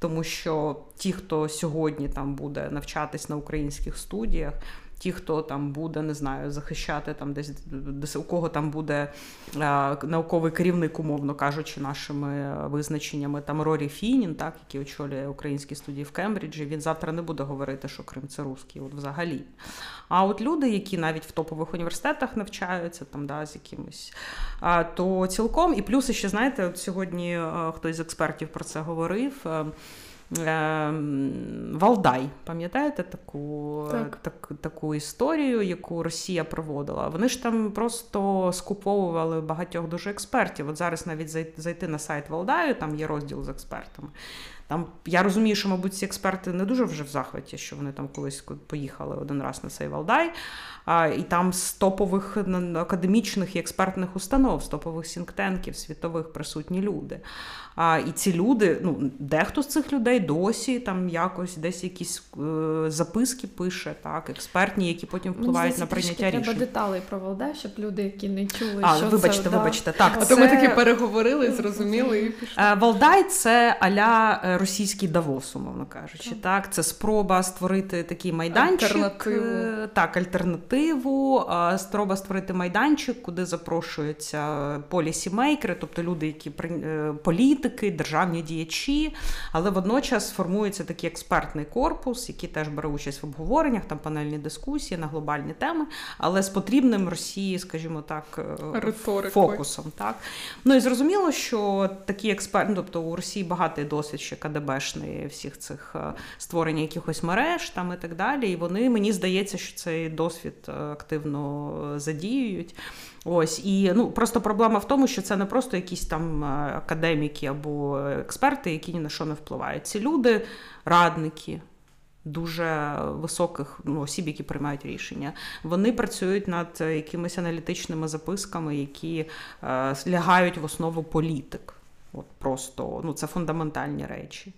тому що ті, хто сьогодні там буде навчатись на українських студіях, ті, хто там буде, не знаю, захищати там десь десь у кого там буде а, науковий керівник, умовно кажучи, нашими визначеннями, там Рорі Фінін, так, який очолює українські студії в Кембриджі, він завтра не буде говорити, що Крим це русський, от взагалі. А от люди, які навіть в топових університетах навчаються, там да, з якимось, а, то цілком і плюс ще знаєте, от сьогодні а, хтось з експертів про це говорив. А, Валдай, пам'ятаєте таку так. так. таку історію, яку Росія проводила? Вони ж там просто скуповували багатьох дуже експертів. От зараз навіть зайти на сайт Валдаю, там є розділ з експертами. Там я розумію, що, мабуть, ці експерти не дуже вже в захваті, що вони там колись поїхали один раз на цей Валдай. А, І там з топових академічних і експертних установ, з топових сінктенків, світових присутні люди. А, І ці люди, ну дехто з цих людей досі там якось десь якісь е, записки пише, так, експертні, які потім впливають на прийняття рішень. Треба деталей про Валдай, щоб люди, які не чули, а, що вибачте, це, вибачте, так. А це... то ми таки переговорили, зрозуміли і пішли. Е, Валдай це аля е, російський Давос, умовно кажучи. Так. так, Це спроба створити такий майданчик. Альтернативу. Е, так, альтернативу, спроба створити майданчик, куди запрошуються полісімейкери, тобто люди, які політи політики, державні діячі, але водночас формується такий експертний корпус, який теж бере участь в обговореннях, там панельні дискусії на глобальні теми, але з потрібним Росії, скажімо так, е, Риторикою. фокусом. Так? Ну і зрозуміло, що такі експерти, ну, тобто у Росії багатий досвід ще КДБшний всіх цих е, створення якихось мереж там і так далі. І вони мені здається, що цей досвід е, активно задіюють. Ось і ну просто проблема в тому, що це не просто якісь там е, академіки або експерти, які ні на що не впливають. Ці люди, радники. Дуже високих ну, осіб, які приймають рішення, вони працюють над якимись аналітичними записками, які е, лягають в основу політик. От Просто ну, це фундаментальні речі.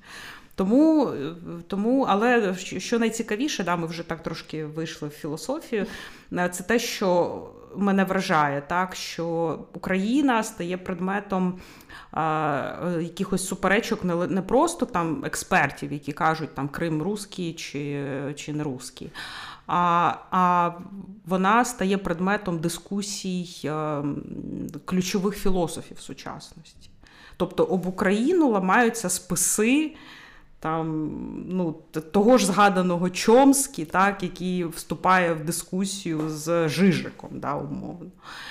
Тому, е, тому, але що найцікавіше, да, ми вже так трошки вийшли в філософію, е, це те, що мене вражає, так що Україна стає предметом а, якихось суперечок не не просто там експертів, які кажуть там Крим русський чи чи не русський, а а вона стає предметом дискусій а, ключових філософів сучасності. Тобто об Україну ламаються списи там, ну, того ж згаданого Чомскі, так, який вступає в дискусію з Жижиком, да, умовно.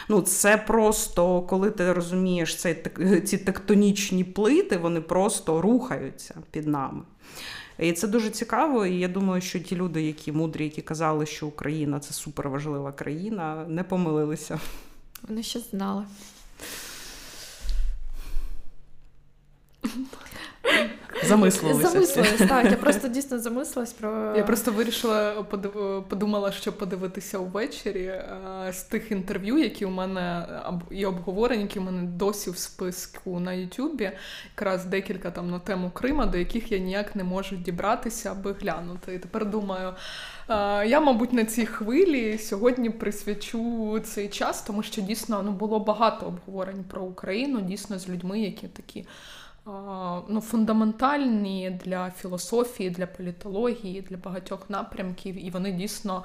Ну, Це просто, коли ти розумієш цей, ці тектонічні плити, вони просто рухаються під нами. І це дуже цікаво. І я думаю, що ті люди, які мудрі, які казали, що Україна це суперважлива країна, не помилилися. Вони ще знали. Замислилися. Замислилась, так. Я просто дійсно замислилась про. Я просто вирішила подумала, що подивитися увечері з тих інтерв'ю, які у мене і обговорень, які у мене досі в списку на Ютубі. Якраз декілька там на тему Крима, до яких я ніяк не можу дібратися, аби глянути. І тепер думаю. Я, мабуть, на цій хвилі сьогодні присвячу цей час, тому що дійсно ну, було багато обговорень про Україну, дійсно з людьми, які такі ну, фундаментальні для філософії, для політології, для багатьох напрямків, і вони дійсно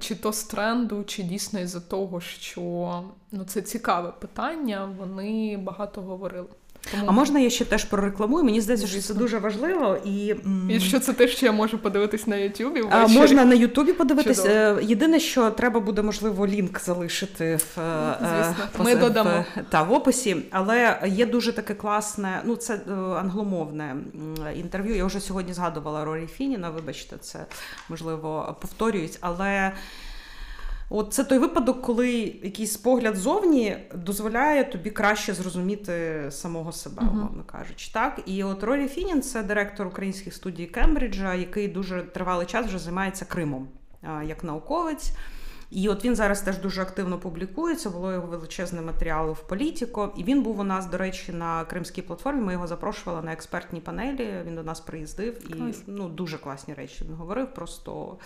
чи то з тренду, чи дійсно із-за того, що ну, це цікаве питання, вони багато говорили. Тому... А можна я ще теж прорекламую? Мені здається, що це дуже важливо. І І що це те, що я можу подивитись на Ютубі? Можна на Ютубі подивитись. Чудово. Єдине, що треба буде, можливо, лінк залишити в е, Звісно. Ми в, додамо. та, в описі. Але є дуже таке класне, ну це е, англомовне інтерв'ю. Я вже сьогодні згадувала Рорі Фініна, вибачте, це можливо повторюють, але. От це той випадок, коли якийсь погляд зовні дозволяє тобі краще зрозуміти самого себе, Мгм. умовно кажучи. Так? І от Рорі Фінін це директор українських студій Кембриджа, який дуже тривалий час вже займається Кримом як науковець. І от він зараз теж дуже активно публікується, було його величезне матеріали в Політіко. І він був у нас, до речі, на кримській платформі. Ми його запрошували на експертній панелі. Він до нас приїздив і Клас. ну, дуже класні речі він говорив. Просто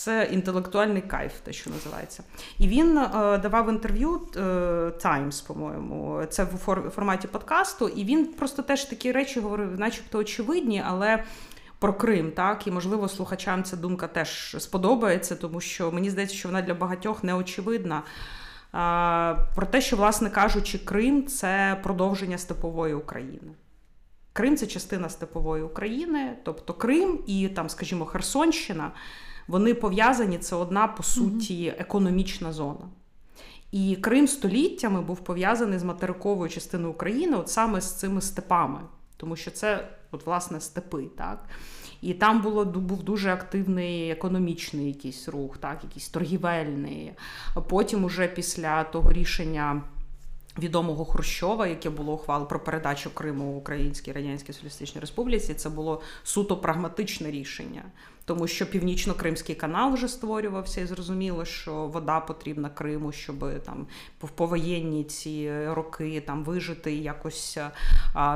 це інтелектуальний кайф, те, що називається. І він е, давав інтерв'ю е, Times, по-моєму, це в фор- форматі подкасту. І він просто теж такі речі говорив, начебто очевидні, але. Про Крим, так, і можливо слухачам ця думка теж сподобається, тому що мені здається, що вона для багатьох неочевидна. А, про те, що, власне кажучи, Крим це продовження степової України. Крим це частина степової України, тобто Крим і там, скажімо, Херсонщина, вони пов'язані, це одна, по суті, економічна зона. І Крим століттями був пов'язаний з материковою частиною України, от саме з цими степами, тому що це, от, власне, степи. так. І там було був дуже активний економічний якийсь рух, так, якийсь торгівельний. Потім, уже після того рішення відомого Хрущова, яке було ухвал про передачу Криму Українській Радянській Соціалістичній Республіці, це було суто прагматичне рішення. Тому що північно-кримський канал вже створювався, і зрозуміло, що вода потрібна Криму, щоб там в повоєнні ці роки там вижити якось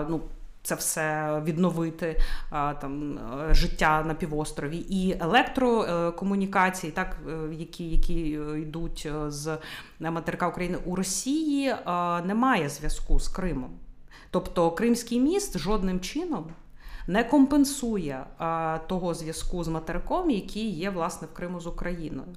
ну, це все відновити там е, життя на півострові, і електрокомунікації, так е, які, які йдуть е, з материка України у Росії, немає зв'язку з Кримом. Тобто Кримський міст жодним чином не компенсує того зв'язку з материком, який є власне в Криму з Україною.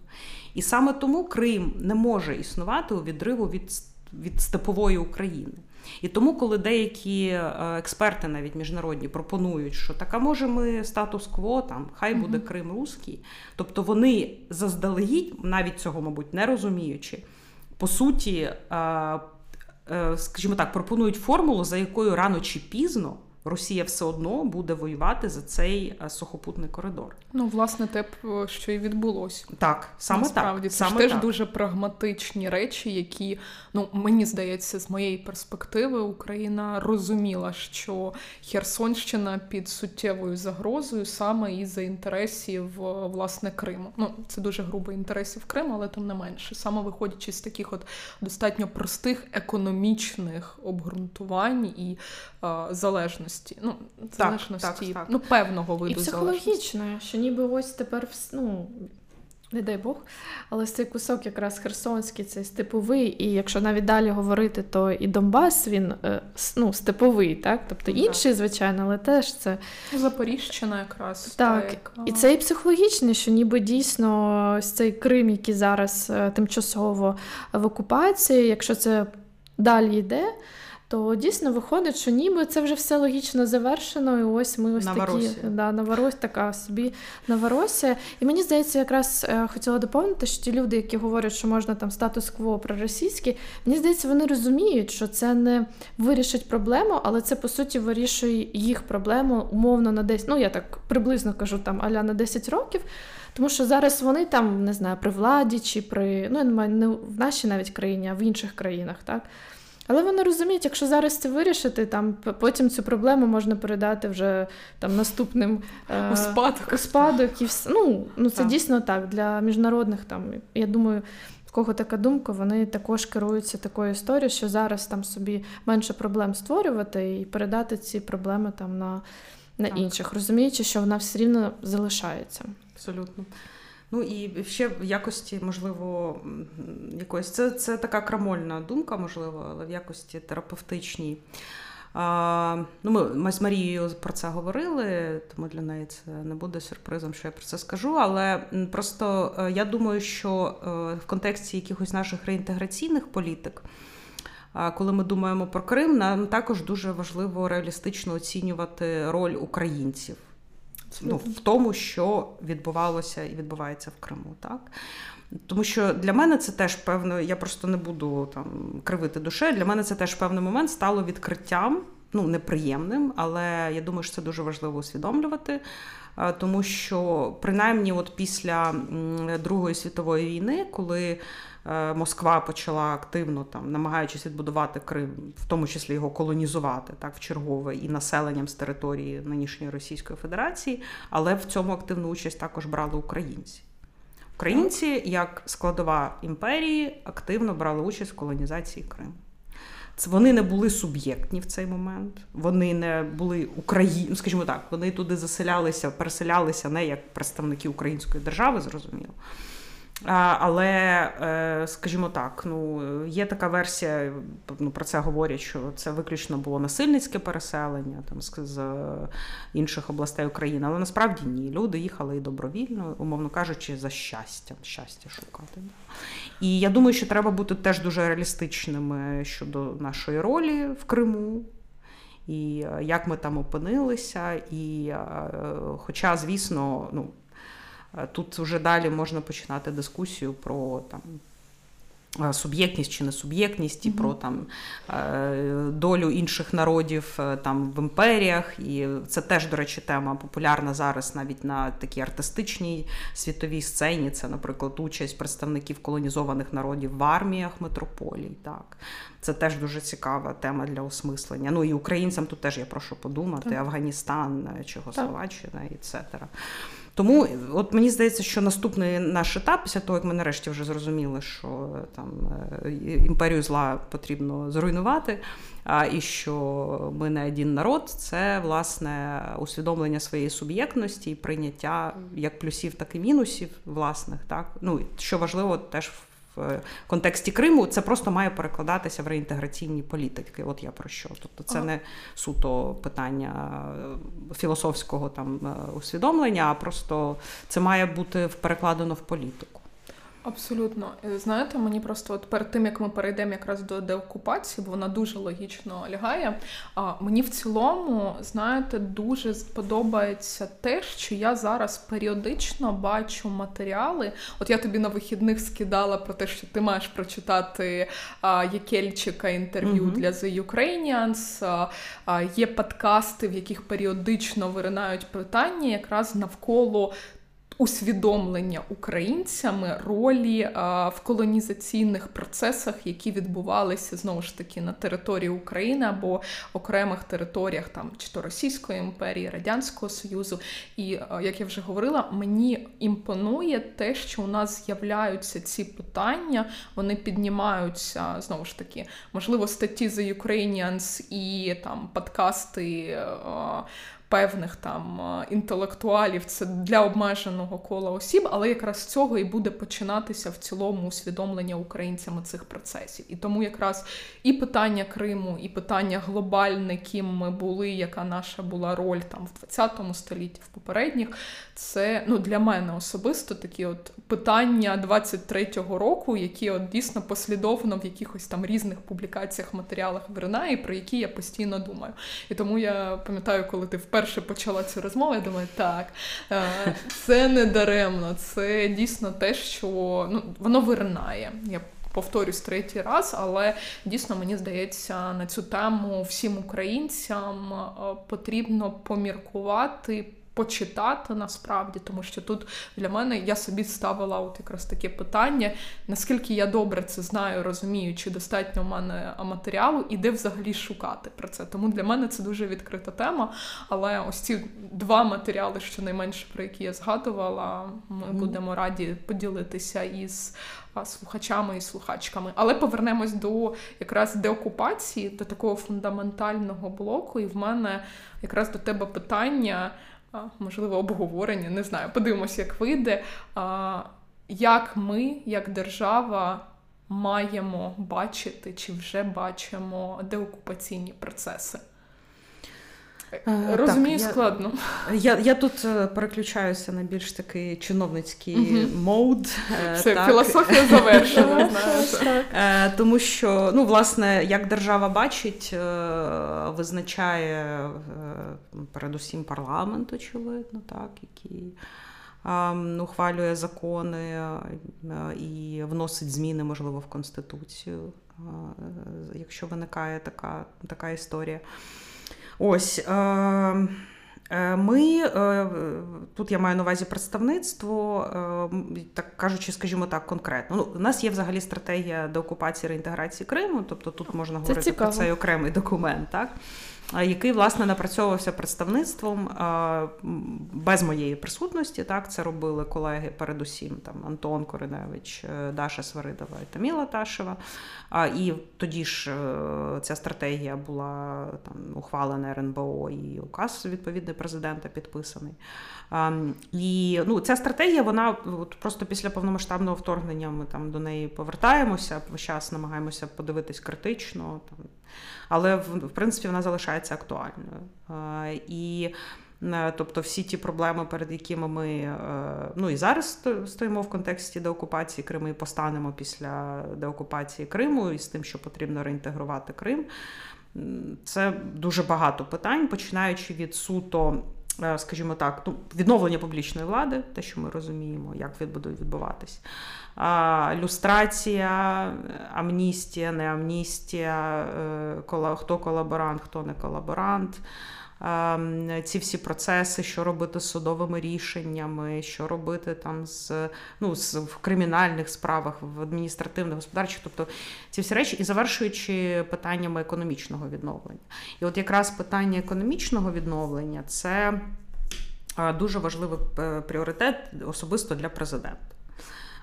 І саме тому Крим не може існувати у відриву від, від степової України. І тому, коли деякі експерти, навіть міжнародні, пропонують, що так, а може ми статус-кво, там хай буде Крим Руський, тобто вони заздалегідь, навіть цього, мабуть, не розуміючи, по суті, скажімо так, пропонують формулу, за якою рано чи пізно. Росія все одно буде воювати за цей сухопутний коридор. Ну, власне, те, що і відбулося. Так, саме Насправді, так. це саме ж теж так. дуже прагматичні речі, які, ну мені здається, з моєї перспективи Україна розуміла, що Херсонщина під суттєвою загрозою саме із-за інтересів власне Криму. Ну, це дуже грубо інтересів Криму, але тим не менше, саме виходячи з таких от достатньо простих економічних обґрунтувань і а, залежності. Ну, залежності, так, так. ну, певного виду І психологічно, що ніби ось тепер ну, не дай Бог, але цей кусок якраз Херсонський, цей степовий, і якщо навіть далі говорити, то і Донбас він ну, степовий, так? Тобто інший, звичайно, але теж це. Запоріжчина якраз. Так, та, яка... і це і психологічне, що ніби дійсно ось цей Крим, який зараз тимчасово в окупації, якщо це далі йде то дійсно виходить, що ніби це вже все логічно завершено, і ось ми ось такі да, Новорось, така собі Новоросія. І мені здається, якраз е, хотіла доповнити, що ті люди, які говорять, що можна там статус-кво проросійський, мені здається, вони розуміють, що це не вирішить проблему, але це по суті вирішує їх проблему умовно на 10, ну я так приблизно кажу, там аля на 10 років. Тому що зараз вони там не знаю при владі чи при ну не в нашій навіть країні, а в інших країнах, так. Але вони розуміють, якщо зараз це вирішити, там потім цю проблему можна передати вже там наступним у спадок. У спадок і все. Ну, ну це так. дійсно так. Для міжнародних там, я думаю, в кого така думка, вони також керуються такою історією, що зараз там собі менше проблем створювати і передати ці проблеми там на, на інших, розуміючи, що вона все рівно залишається. Абсолютно. Ну і ще в якості, можливо, якоїсь це це така крамольна думка, можливо, але в якості терапевтичній. А, ну, Ми ми з Марією про це говорили, тому для неї це не буде сюрпризом, що я про це скажу. Але просто я думаю, що в контексті якихось наших реінтеграційних політик, коли ми думаємо про Крим, нам також дуже важливо реалістично оцінювати роль українців ну, в тому, що відбувалося і відбувається в Криму. Так? Тому що для мене це теж певно, я просто не буду там кривити душею. Для мене це теж певний момент стало відкриттям, ну неприємним, але я думаю, що це дуже важливо усвідомлювати. Тому що принаймні, от після Другої світової війни, коли Е, Москва почала активно там, намагаючись відбудувати Крим, в тому числі його колонізувати так в чергове і населенням з території нинішньої Російської Федерації, але в цьому активну участь також брали українці. Українці, як складова імперії, активно брали участь в колонізації Криму. Вони не були суб'єктні в цей момент, вони не були Україн... скажімо так, вони туди заселялися, переселялися не як представники української держави, зрозуміло. Але, е, скажімо так, ну є така версія, ну про це говорять, що це виключно було насильницьке переселення там з інших областей України. Але насправді ні. Люди їхали і добровільно, умовно кажучи, за щастям, щастя шукати. І я думаю, що треба бути теж дуже реалістичними щодо нашої ролі в Криму. І е, як ми там опинилися, і е, хоча, звісно, ну тут вже далі можна починати дискусію про там. Е, суб'єктність чи не суб'єктність, і mm-hmm. про там е, долю інших народів там в імперіях. І це теж, до речі, тема популярна зараз навіть на такій артистичній світовій сцені. Це, наприклад, участь представників колонізованих народів в арміях метрополій. Так, Це теж дуже цікава тема для осмислення. Ну і українцям тут теж я прошу подумати: так. Афганістан, Чехословаччина і цетера. Тому от мені здається, що наступний наш етап, після того, як ми нарешті вже зрозуміли, що там е, імперію зла потрібно зруйнувати, і що ми не один народ, це власне усвідомлення своєї суб'єктності і прийняття як плюсів, так і мінусів власних. Так ну що важливо, теж в контексті Криму, це просто має перекладатися в реінтеграційні політики. От я про що. Тобто, це не суто питання е, філософського там е, усвідомлення, а просто це має бути перекладено в політику. Абсолютно, е, знаєте, мені просто от перед тим як ми перейдемо якраз до деокупації, бо вона дуже логічно лягає. А мені в цілому, знаєте, дуже сподобається те, що я зараз періодично бачу матеріали. От я тобі на вихідних скидала про те, що ти маєш прочитати а, Єкельчика інтерв'ю mm-hmm. для The Ukrainians. А, а, Є подкасти, в яких періодично виринають питання якраз навколо усвідомлення українцями ролі а, в колонізаційних процесах, які відбувалися знову ж таки на території України або окремих територіях там чи то Російської імперії, Радянського Союзу. І а, як я вже говорила, мені імпонує те, що у нас з'являються ці питання, вони піднімаються знову ж таки, можливо, статті The Ukrainians і там подкасти. А, певних там інтелектуалів, це для обмеженого кола осіб, але якраз з цього і буде починатися в цілому усвідомлення українцями цих процесів. І тому якраз і питання Криму, і питання глобальне, ким ми були, яка наша була роль там в 20 столітті, в попередніх, це ну для мене особисто такі от питання 23-го року, які от дійсно послідовно в якихось там різних публікаціях, матеріалах виринає, і про які я постійно думаю. І тому я пам'ятаю, коли ти вперше почала цю розмову, я думаю, так е, це не даремно, це дійсно те, що ну воно виринає. Я Повторюсь третій раз, але дійсно мені здається, на цю тему всім українцям е, потрібно поміркувати, почитати насправді, тому що тут для мене я собі ставила от якраз таке питання, наскільки я добре це знаю, розумію, чи достатньо в мене матеріалу, і де взагалі шукати про це. Тому для мене це дуже відкрита тема. Але ось ці два матеріали, щонайменше про які я згадувала, ми mm. будемо раді поділитися із. Слухачами і слухачками, але повернемось до якраз деокупації, до такого фундаментального блоку. І в мене якраз до тебе питання: можливо, обговорення, не знаю. Подивимося, як вийде. Як ми, як держава, маємо бачити чи вже бачимо деокупаційні процеси? Е, Розумію, так, складно. Я я тут е, переключаюся на більш такий чиновницький угу. мод. Е, Все, так. філософія завершена. Тому що, ну, власне, як держава бачить, визначає передусім парламент, очевидно, так, який ухвалює закони і вносить зміни, можливо, в Конституцію, якщо виникає така, така історія. Ось. Е, Е, ми е, тут я маю на увазі представництво, так кажучи, скажімо так, конкретно. Ну, у нас є взагалі стратегія деокупації реінтеграції Криму, тобто тут можна говорити це про цей окремий документ, так який власне напрацьовувався представництвом без моєї присутності. Так, це робили колеги, передусім там Антон Кориневич, Даша Сваридова і Таміла Ташева. І тоді ж е, ця стратегія була там ухвалена РНБО і указ відповідний президента підписаний. І ну, ця стратегія, вона от просто після повномасштабного вторгнення ми там до неї повертаємося, час намагаємося подивитись критично, там, але в принципі вона залишається актуальною. І Е, тобто всі ті проблеми, перед якими ми е, ну і зараз стоїмо в контексті деокупації Криму і постанемо після деокупації Криму і з тим, що потрібно реінтегрувати Крим. Це дуже багато питань, починаючи від суто, е, скажімо так, ну, відновлення публічної влади, те, що ми розуміємо, як буде відбуватись. Люстрація, амністія, не амністія, хто колаборант, хто не колаборант. Ці всі процеси, що робити з судовими рішеннями, що робити там з ну, з в кримінальних справах, в адміністративних, господарчих, тобто ці всі речі, і завершуючи питаннями економічного відновлення. І от якраз питання економічного відновлення це дуже важливий е, пріоритет особисто для президента.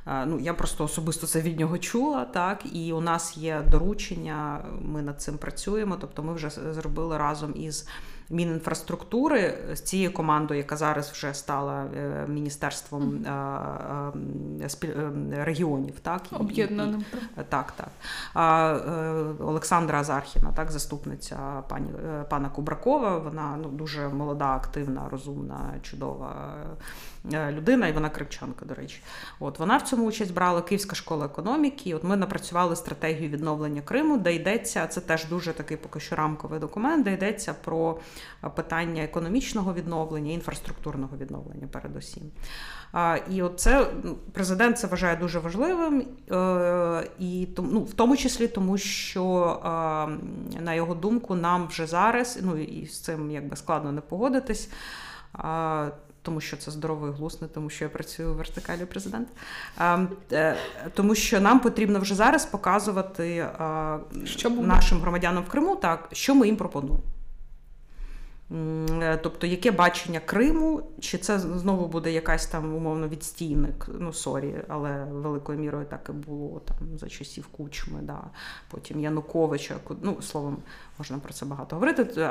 Ну, Я просто особисто це від нього чула, так, і у нас є доручення, ми над цим працюємо. Тобто ми вже зробили разом із Мінінфраструктури з цією командою, яка зараз вже стала е, міністерством е, е, регіонів, так об'єднаним так, так. Олександра Азархіна, так, заступниця пані пана Кубракова. Вона ну дуже молода, активна, розумна, чудова. Людина, і вона кримчанка, до речі, от вона в цьому участь брала Київська школа економіки. От ми напрацювали стратегію відновлення Криму, де йдеться це теж дуже такий поки що рамковий документ, де йдеться про питання економічного відновлення, інфраструктурного відновлення, передусім. І оце ну, президент це вважає дуже важливим, е, і ну, в тому числі тому, що на його думку, нам вже зараз, ну і з цим якби складно не погодитись. Тому що це здоровий глузд, не тому що я працюю у вертикалі президента. Е, тому що нам потрібно вже зараз показувати що нашим громадянам в Криму, так що ми їм пропонуємо. Е, тобто, яке бачення Криму, чи це знову буде якась там умовно відстійник, ну sorry, але великою мірою так і було там за часів Кучми, да, потім Януковича, ну словом, можна про це багато говорити.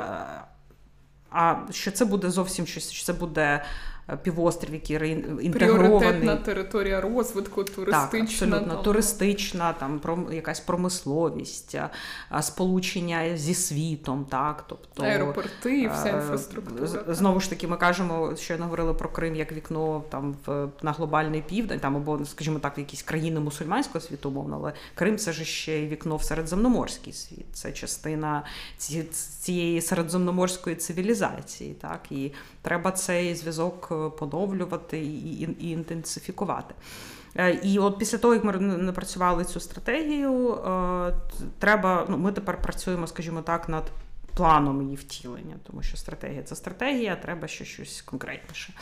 А що це буде зовсім щось, що це буде півострів, який реінтегрований. Пріоритетна територія розвитку, туристична. Так, абсолютно, туристична, там якась промисловість, сполучення зі світом, так, тобто аеропорти і вся інфраструктура. Знову ж таки, ми кажемо, що говорили про Крим як вікно там в на глобальний південь, там або, скажімо так, в якісь країни мусульманського світу, умовно, але Крим це ж ще й вікно в середземноморський світ. Це частина цієї середземноморської цивілізації, так і треба цей зв'язок е, поновлювати і, і, інтенсифікувати. Е, і от після того, як ми напрацювали цю стратегію, е, треба. Ну, ми тепер працюємо, скажімо так, над планом її втілення, тому що стратегія це стратегія, треба ще щось конкретніше.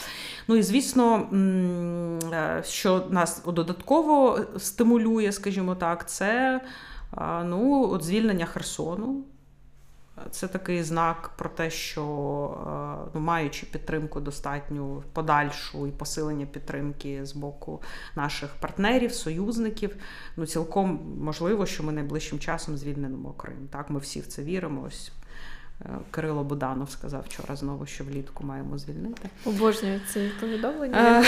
Ну і звісно, що нас додатково стимулює, скажімо так, це ну, от звільнення Херсону. Це такий знак про те, що е, ну, маючи підтримку достатню подальшу і посилення підтримки з боку наших партнерів, союзників, ну цілком можливо, що ми найближчим часом звільнимо Крим. Так, ми всі в це віримо. Ось Кирило Буданов сказав вчора знову, що влітку маємо звільнити. Обожнюю ці повідомлення.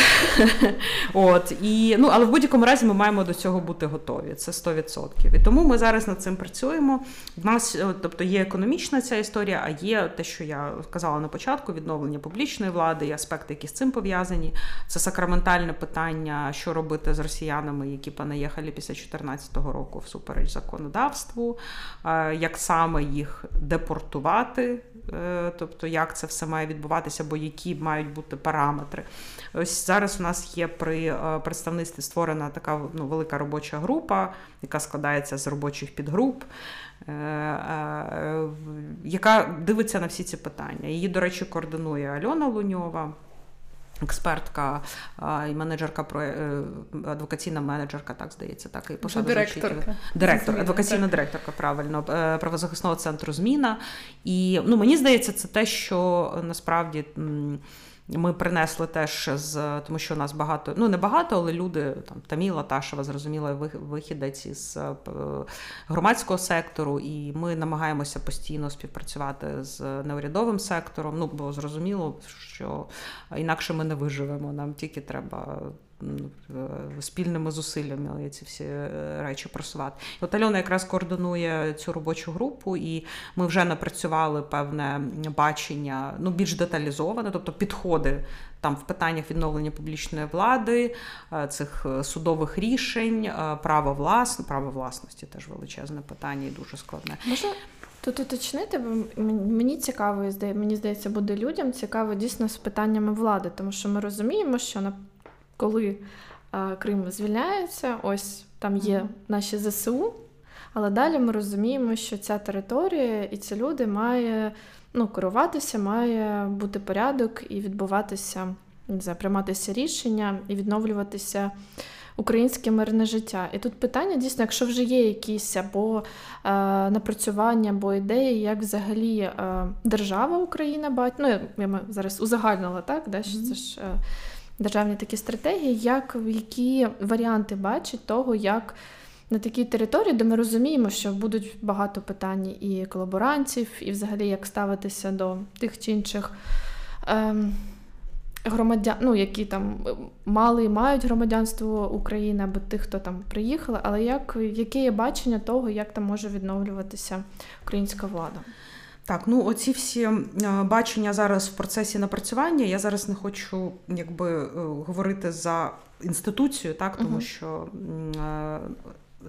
Е, от і ну, але в будь-якому разі ми маємо до цього бути готові. Це 100%. І тому ми зараз над цим працюємо. В нас, е, тобто, є економічна ця історія, а є те, що я казала на початку: відновлення публічної влади, і аспекти, які з цим пов'язані. Це сакраментальне питання, що робити з росіянами, які понаїхали після 2014 року всупереч законодавству, е, як саме їх депортувати. Тобто як це все має відбуватися, або які мають бути параметри. Ось зараз у нас є при представництві створена така ну, велика робоча група, яка складається з робочих підгруп. Яка дивиться на всі ці питання. Її, до речі, координує Альона Луньова, експертка і менеджерка про е, адвокаційна менеджерка, так здається, так і посаду директорка. Директор, адвокаційна директорка, правильно, е, правозахисного центру Зміна. І ну, мені здається, це те, що насправді. Ми принесли теж з тому, що у нас багато, ну не багато, але люди там Таміла Ташева, зрозуміла вихідець із е, громадського сектору, і ми намагаємося постійно співпрацювати з неурядовим сектором. Ну бо зрозуміло, що інакше ми не виживемо. Нам тільки треба Е, спільними зусиллями ці всі е, речі просувати. І От Альона якраз координує цю робочу групу, і ми вже напрацювали певне бачення, ну більш деталізоване, тобто підходи там в питаннях відновлення публічної влади, е, цих судових рішень, право власне, право власності теж величезне питання і дуже складне. Може Тут уточнити, бо мені цікаво, мені здається, буде людям цікаво дійсно з питаннями влади, тому що ми розуміємо, що на коли а, Крим звільняється, ось там є наші ЗСУ, але далі ми розуміємо, що ця територія і ці люди має ну, керуватися, має бути порядок і відбуватися, не знаю, прийматися рішення і відновлюватися. Українське мирне життя. І тут питання дійсно, якщо вже є якісь або е, напрацювання, або ідеї, як взагалі е, держава Україна бачить, ну я зараз узагальнила, так, да, що це ж е, державні такі стратегії, як які варіанти бачить того, як на такій території, де ми розуміємо, що будуть багато питань і колаборантів, і взагалі як ставитися до тих чи інших. Ем, Громадян, ну, які там мали і мають громадянство України або тих, хто там приїхали, але як яке є бачення того, як там може відновлюватися українська влада? Так, ну оці всі бачення зараз в процесі напрацювання. Я зараз не хочу якби е, говорити за інституцію, так тому uh що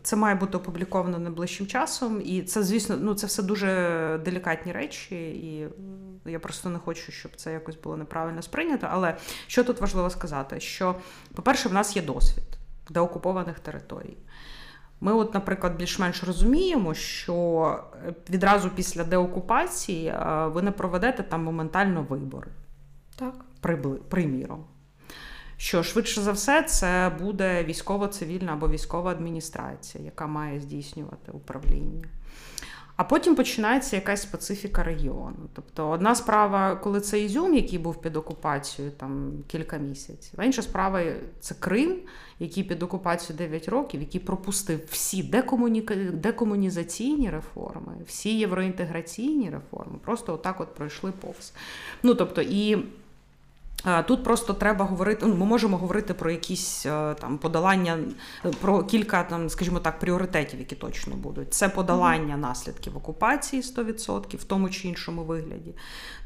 це має бути опубліковано найближчим часом, і це, звісно, ну це все дуже делікатні речі, і я просто не хочу, щоб це якось було неправильно сприйнято. Але що тут важливо сказати? Що, по-перше, в нас є досвід деокупованих територій. Ми, от, наприклад, більш-менш розуміємо, що е, відразу після деокупації е, ви не проведете там моментально вибори. Так. Приміром. Що швидше за все, це буде військово-цивільна або військова адміністрація, яка має здійснювати управління. А потім починається якась специфіка регіону. Тобто, одна справа, коли це Ізюм, який був під окупацією там кілька місяців, а інша справа це Крим, який під окупацією 9 років, який пропустив всі декомуніка... декомунізаційні реформи, всі євроінтеграційні реформи, просто отак от пройшли повз. Ну тобто і. Тут просто треба говорити. Ну, ми можемо говорити про якісь е, там подолання, е, про кілька там, скажімо так, пріоритетів, які точно будуть. Це подолання наслідків окупації 100% в тому чи іншому вигляді.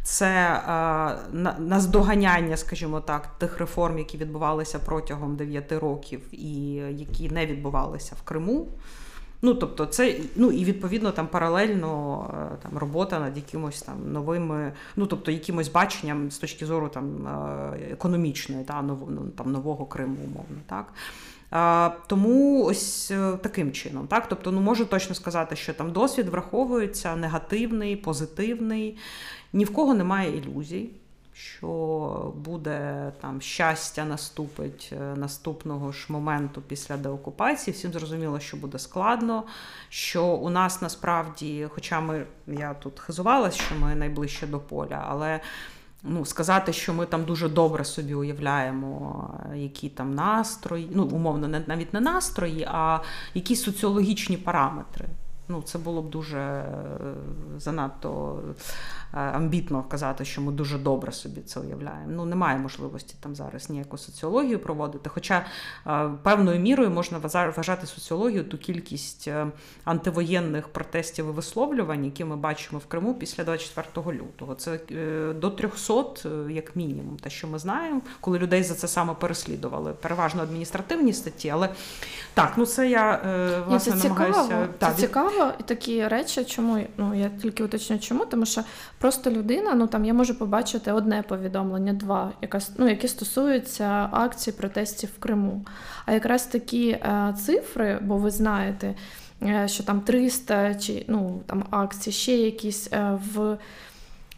Це е, наздоганяння, скажімо так, тих реформ, які відбувалися протягом 9 років, і які не відбувалися в Криму. Ну, тобто, це ну і відповідно там паралельно е, там робота над якимось там новими, ну тобто якимось баченням з точки зору там е, економічної та ну, там нового Криму, умовно, так. А, Тому ось е, таким чином, так? Тобто, ну можу точно сказати, що там досвід враховується негативний, позитивний, ні в кого немає ілюзій що буде там щастя наступить е, наступного ж моменту після деокупації. Всім зрозуміло, що буде складно. Що у нас насправді, хоча ми я тут хизувалася, що ми найближче до поля, але ну, сказати, що ми там дуже добре собі уявляємо, е, які там настрої, ну умовно, навіть не настрої, а якісь соціологічні параметри. Ну, це було б дуже е, занадто Е, амбітно казати, що ми дуже добре собі це уявляємо. Ну немає можливості там зараз ніяку соціологію проводити. Хоча е, певною мірою можна вважати соціологію ту кількість антивоєнних протестів і висловлювань, які ми бачимо в Криму після 24 лютого. Це до 300, як мінімум, те, що ми знаємо, коли людей за це саме переслідували. Переважно адміністративні статті, але так, ну це я власне це намагаюся. Цікаво. Це цікаво, важливо такі речі, чому ну я тільки уточню, чому, тому що просто людина, ну там я можу побачити одне повідомлення, два, яка ну, які стосуються акцій протестів в Криму. А якраз такі е, цифри, бо ви знаєте, е, що там 300 чи ну там акцій, ще якісь е, в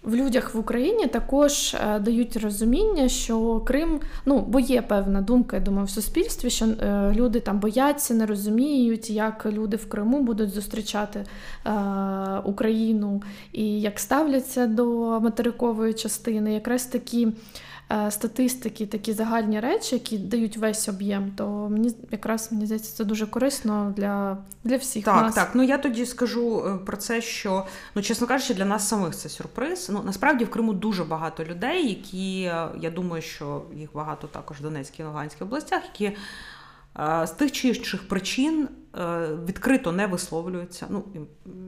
в людях в Україні також е, дають розуміння, що Крим, ну бо є певна думка, я думаю, в суспільстві, що е, люди там бояться, не розуміють, як люди в Криму будуть зустрічати е, Україну і як ставляться до материкової частини, якраз такі. Е, статистики, такі загальні речі, які дають весь об'єм, то мені якраз мені здається, це дуже корисно для для всіх. Так, нас. так. Ну я тоді скажу е, про це, що ну, чесно кажучи, для нас самих це сюрприз. Ну насправді в Криму дуже багато людей, які е, я думаю, що їх багато також в Донецькій і Луганській областях, які з тих чи інших причин відкрито не висловлюються. Ну,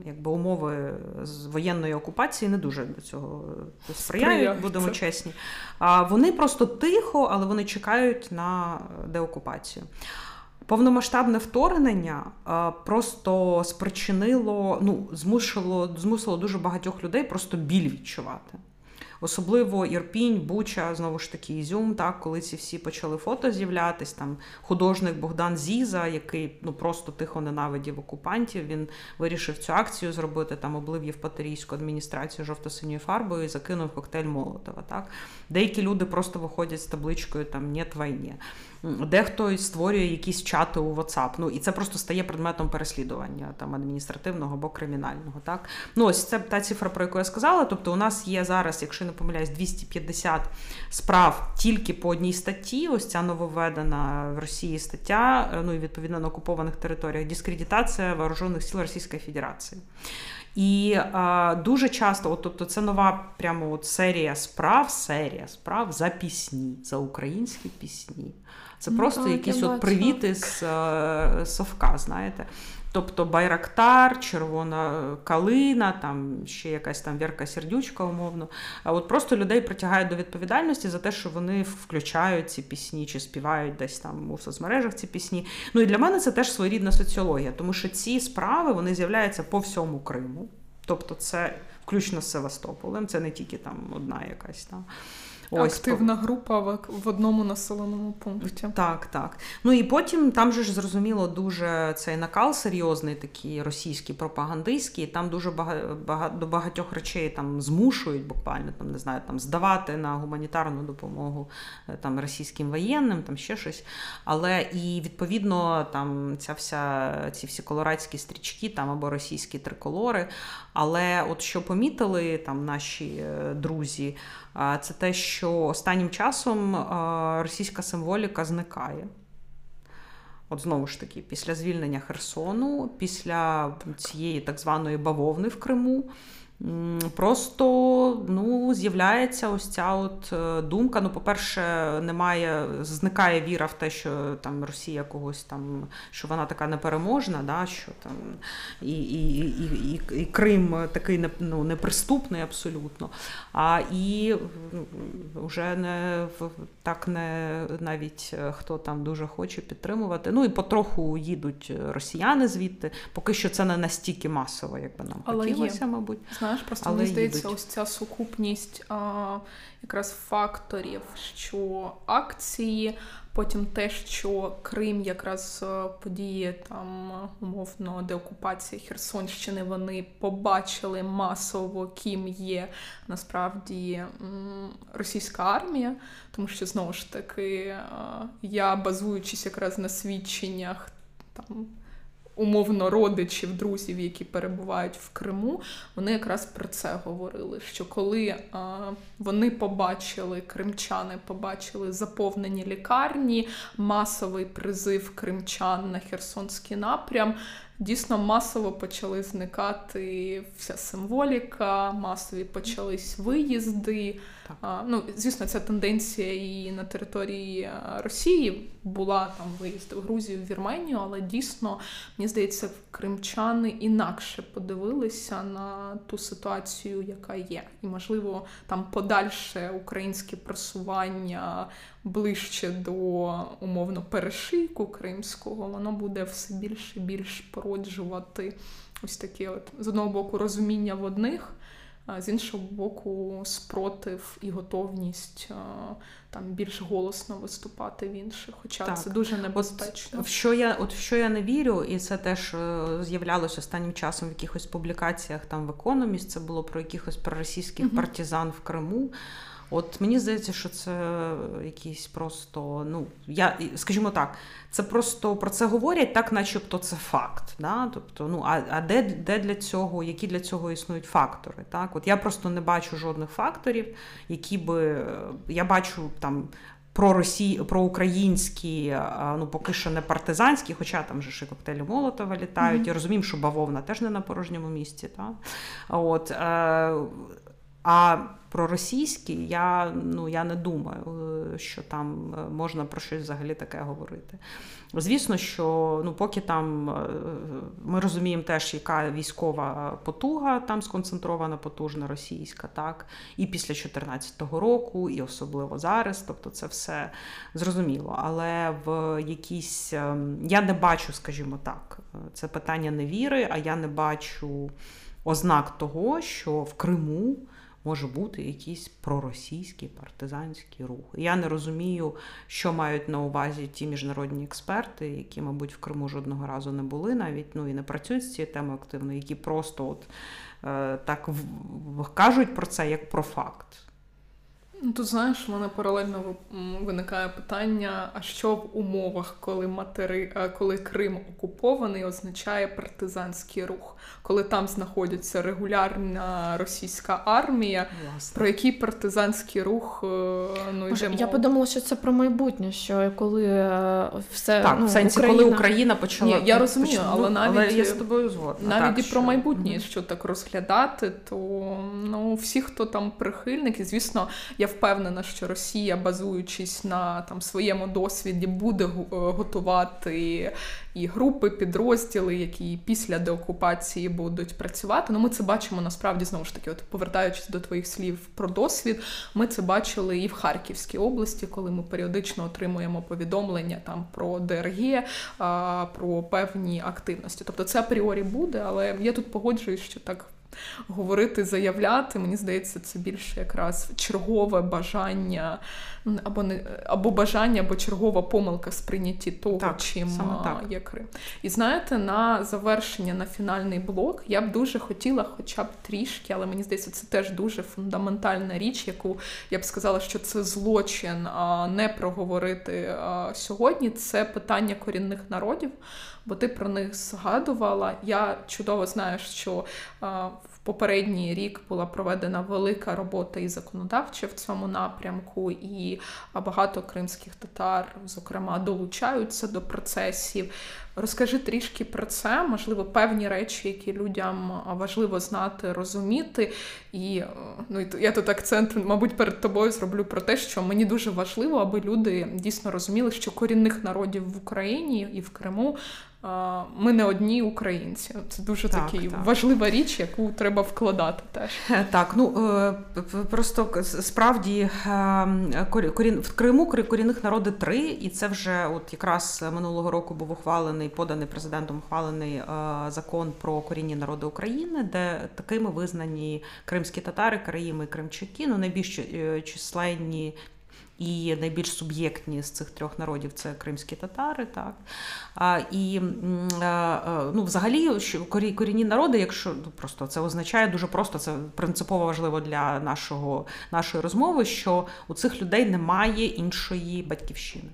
якби умови з воєнної окупації не дуже до цього сприяють, будемо чесні. А вони просто тихо, але вони чекають на деокупацію. Повномасштабне вторгнення просто спричинило, ну, змусило, змусило дуже багатьох людей просто біль відчувати. Особливо Ірпінь, Буча, знову ж таки, Ізюм, так, коли ці всі почали фото з'являтись, там художник Богдан Зіза, який ну просто тихо ненавидів окупантів, він вирішив цю акцію зробити, там облив Євпаторійську адміністрацію жовто-синьою фарбою і закинув коктейль Молотова. Так? Деякі люди просто виходять з табличкою там «Нет війні». Дехто створює якісь чати у WhatsApp. Ну і це просто стає предметом переслідування там адміністративного або кримінального. Так ну ось це та цифра, про яку я сказала. Тобто, у нас є зараз, якщо не помиляюсь, 250 справ тільки по одній статті. Ось ця нововведена в Росії стаття. Е, ну і відповідно на окупованих територіях дискредитація вооружених сил Російської Федерації. І а, дуже часто, от, тобто, це нова прямо от серія справ, серія справ за пісні, за українські пісні. Це ну, просто так, якісь от привіти з е, совка, знаєте. Тобто Байрактар, Червона Калина, там ще якась там Вірка Сердючка, умовно. А от просто людей притягають до відповідальності за те, що вони включають ці пісні чи співають десь там у соцмережах ці пісні. Ну і для мене це теж своєрідна соціологія, тому що ці справи вони з'являються по всьому Криму. Тобто, це включно з Севастополем, це не тільки там одна якась там. Ось активна група в, в одному населеному пункті. Так, так. Ну і потім там же ж зрозуміло дуже цей накал серйозний, такий російський пропагандистський. Там дуже багато до багатьох речей там змушують буквально там не знаю, там здавати на гуманітарну допомогу е, там російським воєнним, там ще щось. Але і відповідно там ця вся ці всі колорадські стрічки, там або російські триколори. Але от що помітили там наші е, друзі це те, що останнім часом російська символіка зникає. От знову ж таки, після звільнення Херсону, після цієї так званої бавовни в Криму. Просто ну, з'являється ось ця от е, думка. Ну, по-перше, немає, зникає віра в те, що там Росія когось там, що вона така непереможна, да, що там і і, і, і, і Крим такий ну, неприступний абсолютно. А і вже не так не навіть е, хто там дуже хоче підтримувати. Ну і потроху їдуть росіяни звідти. Поки що це не настільки масово, як би нам Але хотілося, є. мабуть. Знаєш, просто Але мені здається, їдуть. ось ця сукупність а, якраз факторів, що акції. Потім те, що Крим, якраз е, події там умовно деокупації Херсонщини, вони побачили масово, ким є насправді російська армія, тому що знову ж таки е, я базуючись якраз на свідченнях там умовно родичів, друзів, які перебувають в Криму, вони якраз про це говорили. Що коли а, вони побачили, кримчани побачили заповнені лікарні, масовий призив кримчан на Херсонський напрям. Дійсно масово почали зникати вся символіка, масові почались виїзди. А, ну, Звісно, ця тенденція і на території Росії була там виїзд в Грузію, в Вірменію, але дійсно, мені здається, кримчани інакше подивилися на ту ситуацію, яка є. І, можливо, там подальше українське просування ближче до умовно перешийку кримського, воно буде все більше і більш породжувати ось таке от з одного боку розуміння в одних, з іншого боку, спротив і готовність там більш голосно виступати в інших. Хоча так. це дуже небезпечно. От, в що я от в що я не вірю, і це теж е, з'являлося останнім часом в якихось публікаціях там в економіст. це було про якихось проросійських угу. партизан в Криму. От мені здається, що це якісь просто, ну я скажімо так, це просто про це говорять, так, начебто, це факт. Да? Тобто, ну а а де де для цього, які для цього існують фактори? Так, от я просто не бачу жодних факторів, які би я бачу там. Про Росії, про українські, ну поки що не партизанські, хоча там же ще коктейлі Молотова літають. Mm-hmm. Я розумію, що бавовна теж не на порожньому місці. Так? От, е, А про російські я ну, я не думаю, е, що там е, можна про щось взагалі таке говорити. Звісно, що ну, поки там е, ми розуміємо теж, яка військова потуга там сконцентрована, потужна російська, так, і після 2014 року, і особливо зараз. Тобто це все зрозуміло. Але в якійсь ем, я не бачу, скажімо так, це питання невіри, а я не бачу ознак того, що в Криму може бути якийсь проросійський партизанський рух. Я не розумію, що мають на увазі ті міжнародні експерти, які, мабуть, в Криму жодного разу не були, навіть ну і не працюють з цією темою активно, які просто от е, так в, кажуть про це як про факт. Ну, Тут знаєш, в мене паралельно виникає питання: а що в умовах, коли матери, е, коли Крим окупований, означає партизанський рух? коли там знаходиться регулярна російська армія, Власне. про який партизанський рух е, ну Може, Я подумала, що це про майбутнє, що коли е, все так, ну, в сенсі, Україна... коли Україна почала Ні, я розумію, почала, але навіть але я з тобою згодна. Навіть так, і про майбутнє, mm-hmm. що так розглядати, то ну всі, хто там прихильники, звісно, я впевнена, що Росія, базуючись на там своєму досвіді, буде е, готувати і групи, підрозділи, які після деокупації будуть працювати. Ну, ми це бачимо насправді знову ж таки, от повертаючись до твоїх слів про досвід, ми це бачили і в Харківській області, коли ми періодично отримуємо повідомлення там про ДРГ, про певні активності. Тобто це апріорі буде, але я тут погоджуюсь, що так говорити, заявляти. Мені здається, це більше якраз чергове бажання або не або бажання, або чергова помилка в сприйнятті того, так, чим так. є Крим. І знаєте, на завершення на фінальний блок я б дуже хотіла, хоча б трішки, але мені здається, це теж дуже фундаментальна річ, яку я б сказала, що це злочин не проговорити сьогодні. Це питання корінних народів бо ти про них згадувала. Я чудово знаю, що в попередній рік була проведена велика робота і законодавча в цьому напрямку, і багато кримських татар, зокрема, долучаються до процесів. Розкажи трішки про це, можливо, певні речі, які людям важливо знати, розуміти. І ну я тут акцент, мабуть, перед тобою зроблю про те, що мені дуже важливо, аби люди дійсно розуміли, що корінних народів в Україні і в Криму ми не одні українці. Це дуже так, такий так. важлива річ, яку треба вкладати. теж. Так, ну е, просто справді е, корін в Криму корінних народи три, і це вже от якраз минулого року був ухвалений, поданий президентом ухвалений е, закон про корінні народи України, де такими визнані кримські татари, караїми і кримчаки, ну найбільш численні і найбільш суб'єктні з цих трьох народів це кримські татари. так. А, І ну, взагалі що корінні народи, якщо ну, просто це означає дуже просто, це принципово важливо для нашого, нашої розмови, що у цих людей немає іншої батьківщини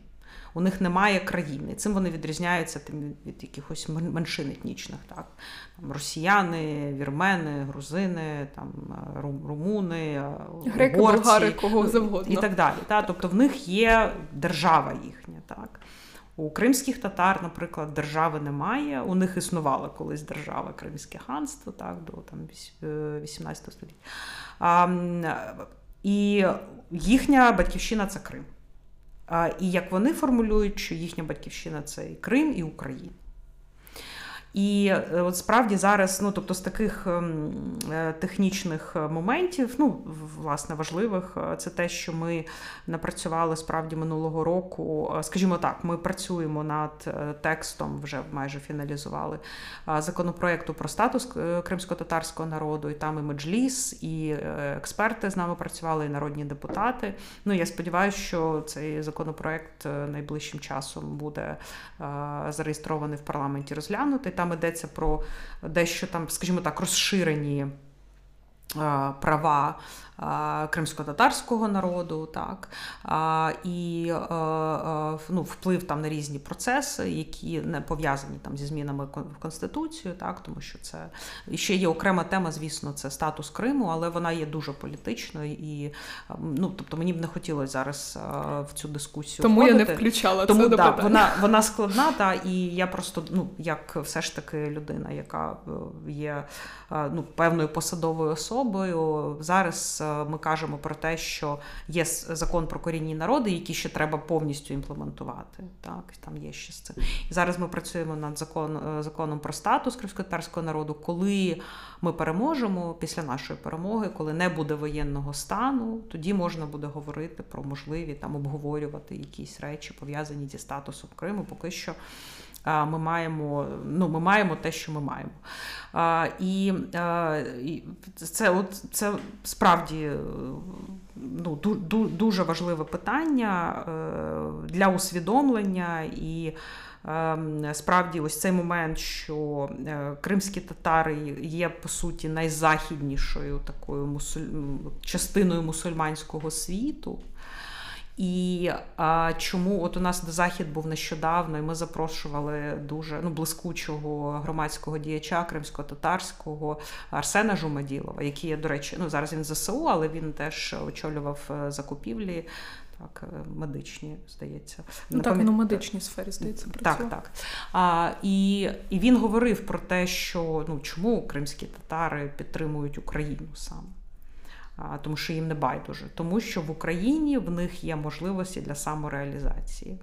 у них немає країни. Цим вони відрізняються тим від якихось меншин етнічних. Так? Там Росіяни, вірмени, грузини, там румуни, греки, болгари, кого завгодно. і так далі. Так? Тобто в них є держава їхня. Так? У кримських татар, наприклад, держави немає. У них існувала колись держава Кримське ханство, так, до там 18 е, століття. А, І їхня батьківщина це Крим. І як вони формулюють, що їхня батьківщина це і Крим і Україна. І е, от справді зараз, ну тобто з таких ем, е, технічних моментів, ну власне важливих, це те, що ми напрацювали справді минулого року. Скажімо так, ми працюємо над текстом, вже майже фіналізували законопроекту про статус кримсько-татарського народу, і там і меджліс, і експерти з нами працювали, і народні депутати. Ну я сподіваюся, що цей законопроект найближчим часом буде зареєстрований в парламенті розглянутий. Там йдеться про дещо там, скажімо так, розширені права кримсько-татарського народу, так і е, е, ну, вплив там на різні процеси, які не пов'язані там зі змінами в конституцію, так тому що це і ще є окрема тема, звісно, це статус Криму, але вона є дуже політичною і ну тобто мені б не хотілося зараз в цю дискусію. Тому входити. я не включала Тому, це да, до вона вона складна, та і я просто ну як все ж таки людина, яка е, є ну певною посадовою особою. Зараз ми кажемо про те, що є закон про корінні народи, які ще треба повністю імплементувати. Так, там є ще з це. І зараз ми працюємо над закон, е, законом про статус кримськотарського народу. Коли ми переможемо після нашої перемоги, коли не буде воєнного стану, тоді можна буде говорити про можливі там обговорювати якісь речі пов'язані зі статусом Криму. Поки що ми маємо ну, ми маємо те, що ми маємо. І це от, це справді ну, дуже важливе питання е, для усвідомлення і. Ем, справді, ось цей момент, що е, кримські татари є по суті найзахіднішою такою мусуль... частиною мусульманського світу, і а, чому от у нас до захід був нещодавно, і ми запрошували дуже ну, блискучого громадського діяча кримсько-татарського Арсена Жумаділова, який, до речі, ну зараз він ЗСУ, але він теж очолював е, закупівлі. Так, е, медичні, здається. Ну, так, він у медичній сфері здається. працює. Так, так. А, І і він говорив про те, що ну чому кримські татари підтримують Україну саме тому що їм не байдуже, тому що в Україні в них є можливості для самореалізації.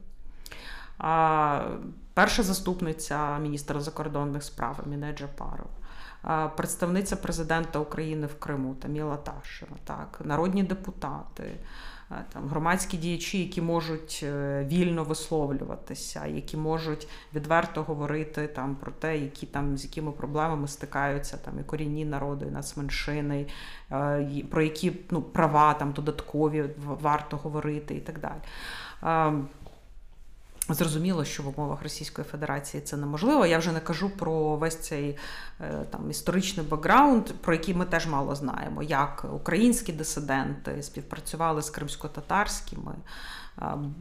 Перша заступниця міністра закордонних справ Міне Джапаров, представниця президента України в Криму Таміла Ташева, так, народні депутати. Там громадські діячі, які можуть е, вільно висловлюватися, які можуть відверто говорити там про те, які там з якими проблемами стикаються там і корінні народи, і нацменшини, е, про які ну, права там додаткові варто говорити і так далі. Зрозуміло, що в умовах Російської Федерації це неможливо. Я вже не кажу про весь цей е, там історичний бекграунд, про який ми теж мало знаємо, як українські дисиденти співпрацювали з кримсько-татарськими,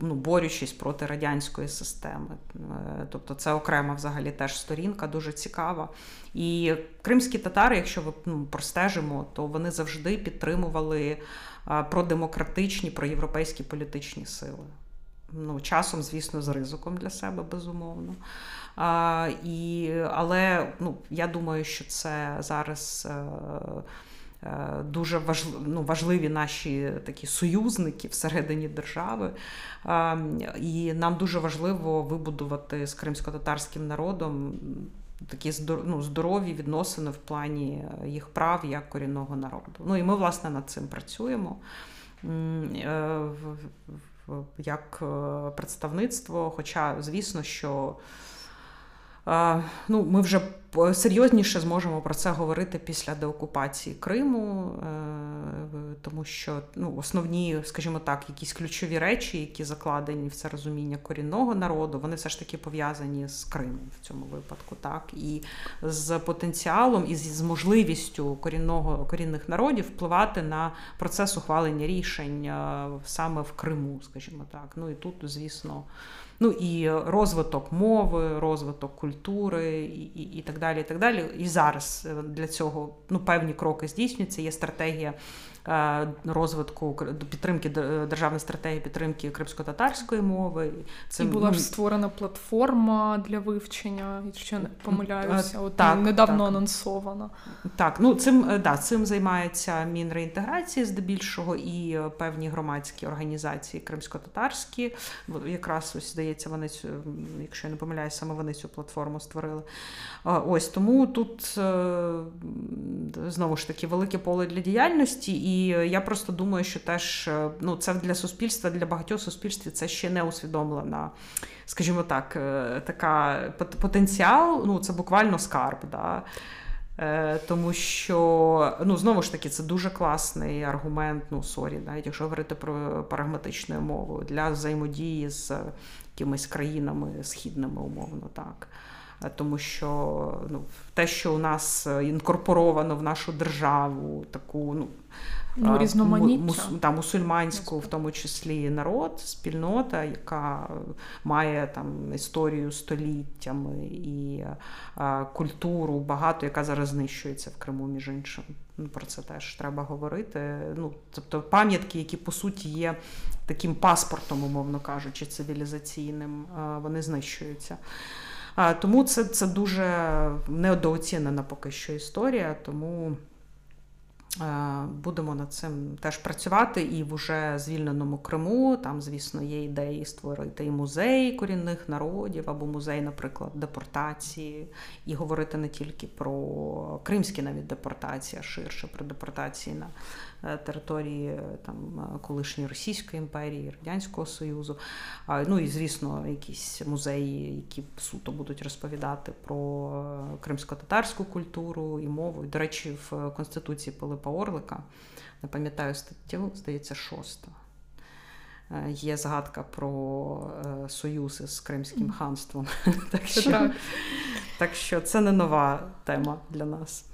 ну, борючись проти радянської системи. Е, тобто це окрема взагалі теж сторінка, дуже цікава. І кримські татари, якщо ви ну, простежимо, то вони завжди підтримували продемократичні, проєвропейські політичні сили ну, часом, звісно, з ризиком для себе, безумовно. А, і, Але ну, я думаю, що це зараз. Е, е, дуже важливі, ну, важливі наші такі союзники всередині держави, і нам дуже важливо вибудувати з кримсько-татарським народом такі ну, здорові відносини в плані їх прав як корінного народу. Ну і ми, власне, над цим працюємо. Е, як е, представництво. Хоча, звісно, що е, ну, ми вже серйозніше зможемо про це говорити після деокупації Криму, е, тому що ну, основні, скажімо так, якісь ключові речі, які закладені в це розуміння корінного народу, вони все ж таки пов'язані з Кримом в цьому випадку, так і з потенціалом і з можливістю корінного корінних народів впливати на процес ухвалення рішень е, саме в Криму, скажімо так. Ну і тут, звісно. Ну і розвиток мови, розвиток культури і і, і так далі. І так далі. І зараз е, для цього ну, певні кроки здійснюються. Є стратегія розвитку підтримки державної стратегії підтримки кримсько-татарської мови. Це І була ж створена платформа для вивчення, якщо не помиляюся, от так, недавно так. анонсована. Так, ну цим е, да, цим займається Мінреінтеграції здебільшого і е, певні громадські організації кримсько-татарські. Якраз ось здається, вони цю, якщо я не помиляюся, саме вони цю платформу створили. Ось тому тут знову ж таки велике поле для діяльності. і і я просто думаю, що теж е, ну, це для суспільства, для багатьох суспільств це ще не усвідомлена, скажімо так, е, така потенціал. Ну, це буквально скарб. Да? Е, тому що, ну, знову ж таки, це дуже класний аргумент, ну, sorry, навіть якщо говорити про прагматичною мовою для взаємодії з якимись країнами східними, умовно так. Тому що ну, те, що у нас інкорпоровано в нашу державу, таку ну, ну, різноманіття. Мус, та, мусульманську, в тому числі народ, спільнота, яка має там історію століттями і а, культуру багато, яка зараз знищується в Криму, між іншим. Ну, про це теж треба говорити. Ну, Тобто пам'ятки, які по суті є таким паспортом, умовно кажучи, цивілізаційним, вони знищуються. Тому це це дуже недооцінена поки що історія. Тому будемо над цим теж працювати і в уже звільненому Криму. Там, звісно, є ідеї створити і музей корінних народів або музей, наприклад, депортації, і говорити не тільки про кримські навіть депортації, а ширше про депортації на Е, території е, там е, колишньої Російської імперії, Радянського Союзу. Ну і звісно, якісь музеї, які суто будуть розповідати про кримсько-татарську культуру і мову. До речі, в Конституції Пилипа Орлика не пам'ятаю статтю, здається, шоста. Є згадка про союз з Кримським ханством. так, що, так що це не нова тема для нас.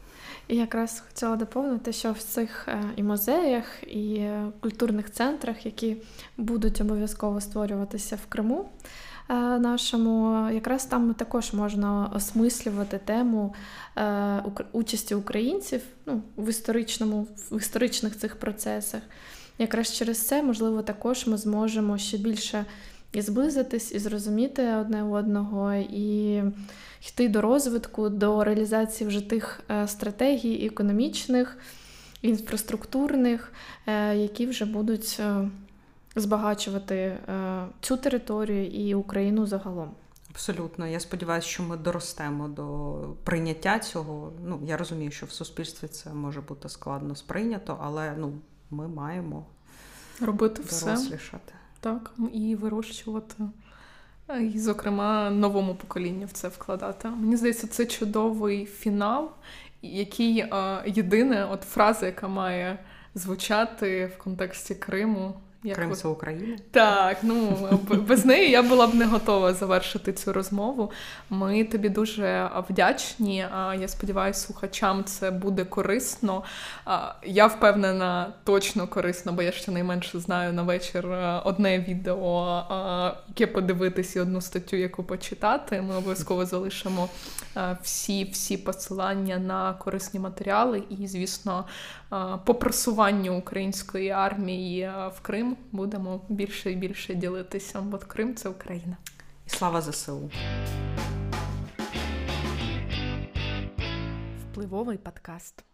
І якраз хотіла доповнити, що в цих е, і музеях, і культурних центрах, які будуть обов'язково створюватися в Криму е, нашому, якраз там також можна осмислювати тему е, участі українців ну, в історичному, в історичних цих процесах. Якраз через це, можливо, також ми зможемо ще більше і зблизитись, і зрозуміти одне одного. і йти до розвитку, до реалізації вже тих е, стратегій економічних, інфраструктурних, е, які вже будуть е, збагачувати цю територію і Україну загалом. Абсолютно, я сподіваюся, що ми доростемо до прийняття цього. Ну я розумію, що в суспільстві це може бути складно сприйнято, але ну ми маємо робити все так і вирощувати і, зокрема, новому поколінню в це вкладати. Мені здається, це чудовий фінал, який е, єдине, от фраза, яка має звучати в контексті Криму. Як Крим це Україна? Так, ну без неї я була б не готова завершити цю розмову. Ми тобі дуже вдячні. Я сподіваюся, слухачам це буде корисно. Я впевнена, точно корисно, бо я ще найменше знаю на вечір одне відео, яке подивитись і одну статтю, яку почитати. Ми обов'язково залишимо всі всі посилання на корисні матеріали і, звісно, по просуванню української армії в Крим будемо більше і більше ділитися. Бо Крим це Україна. І слава ЗСУ. Впливовий подкаст.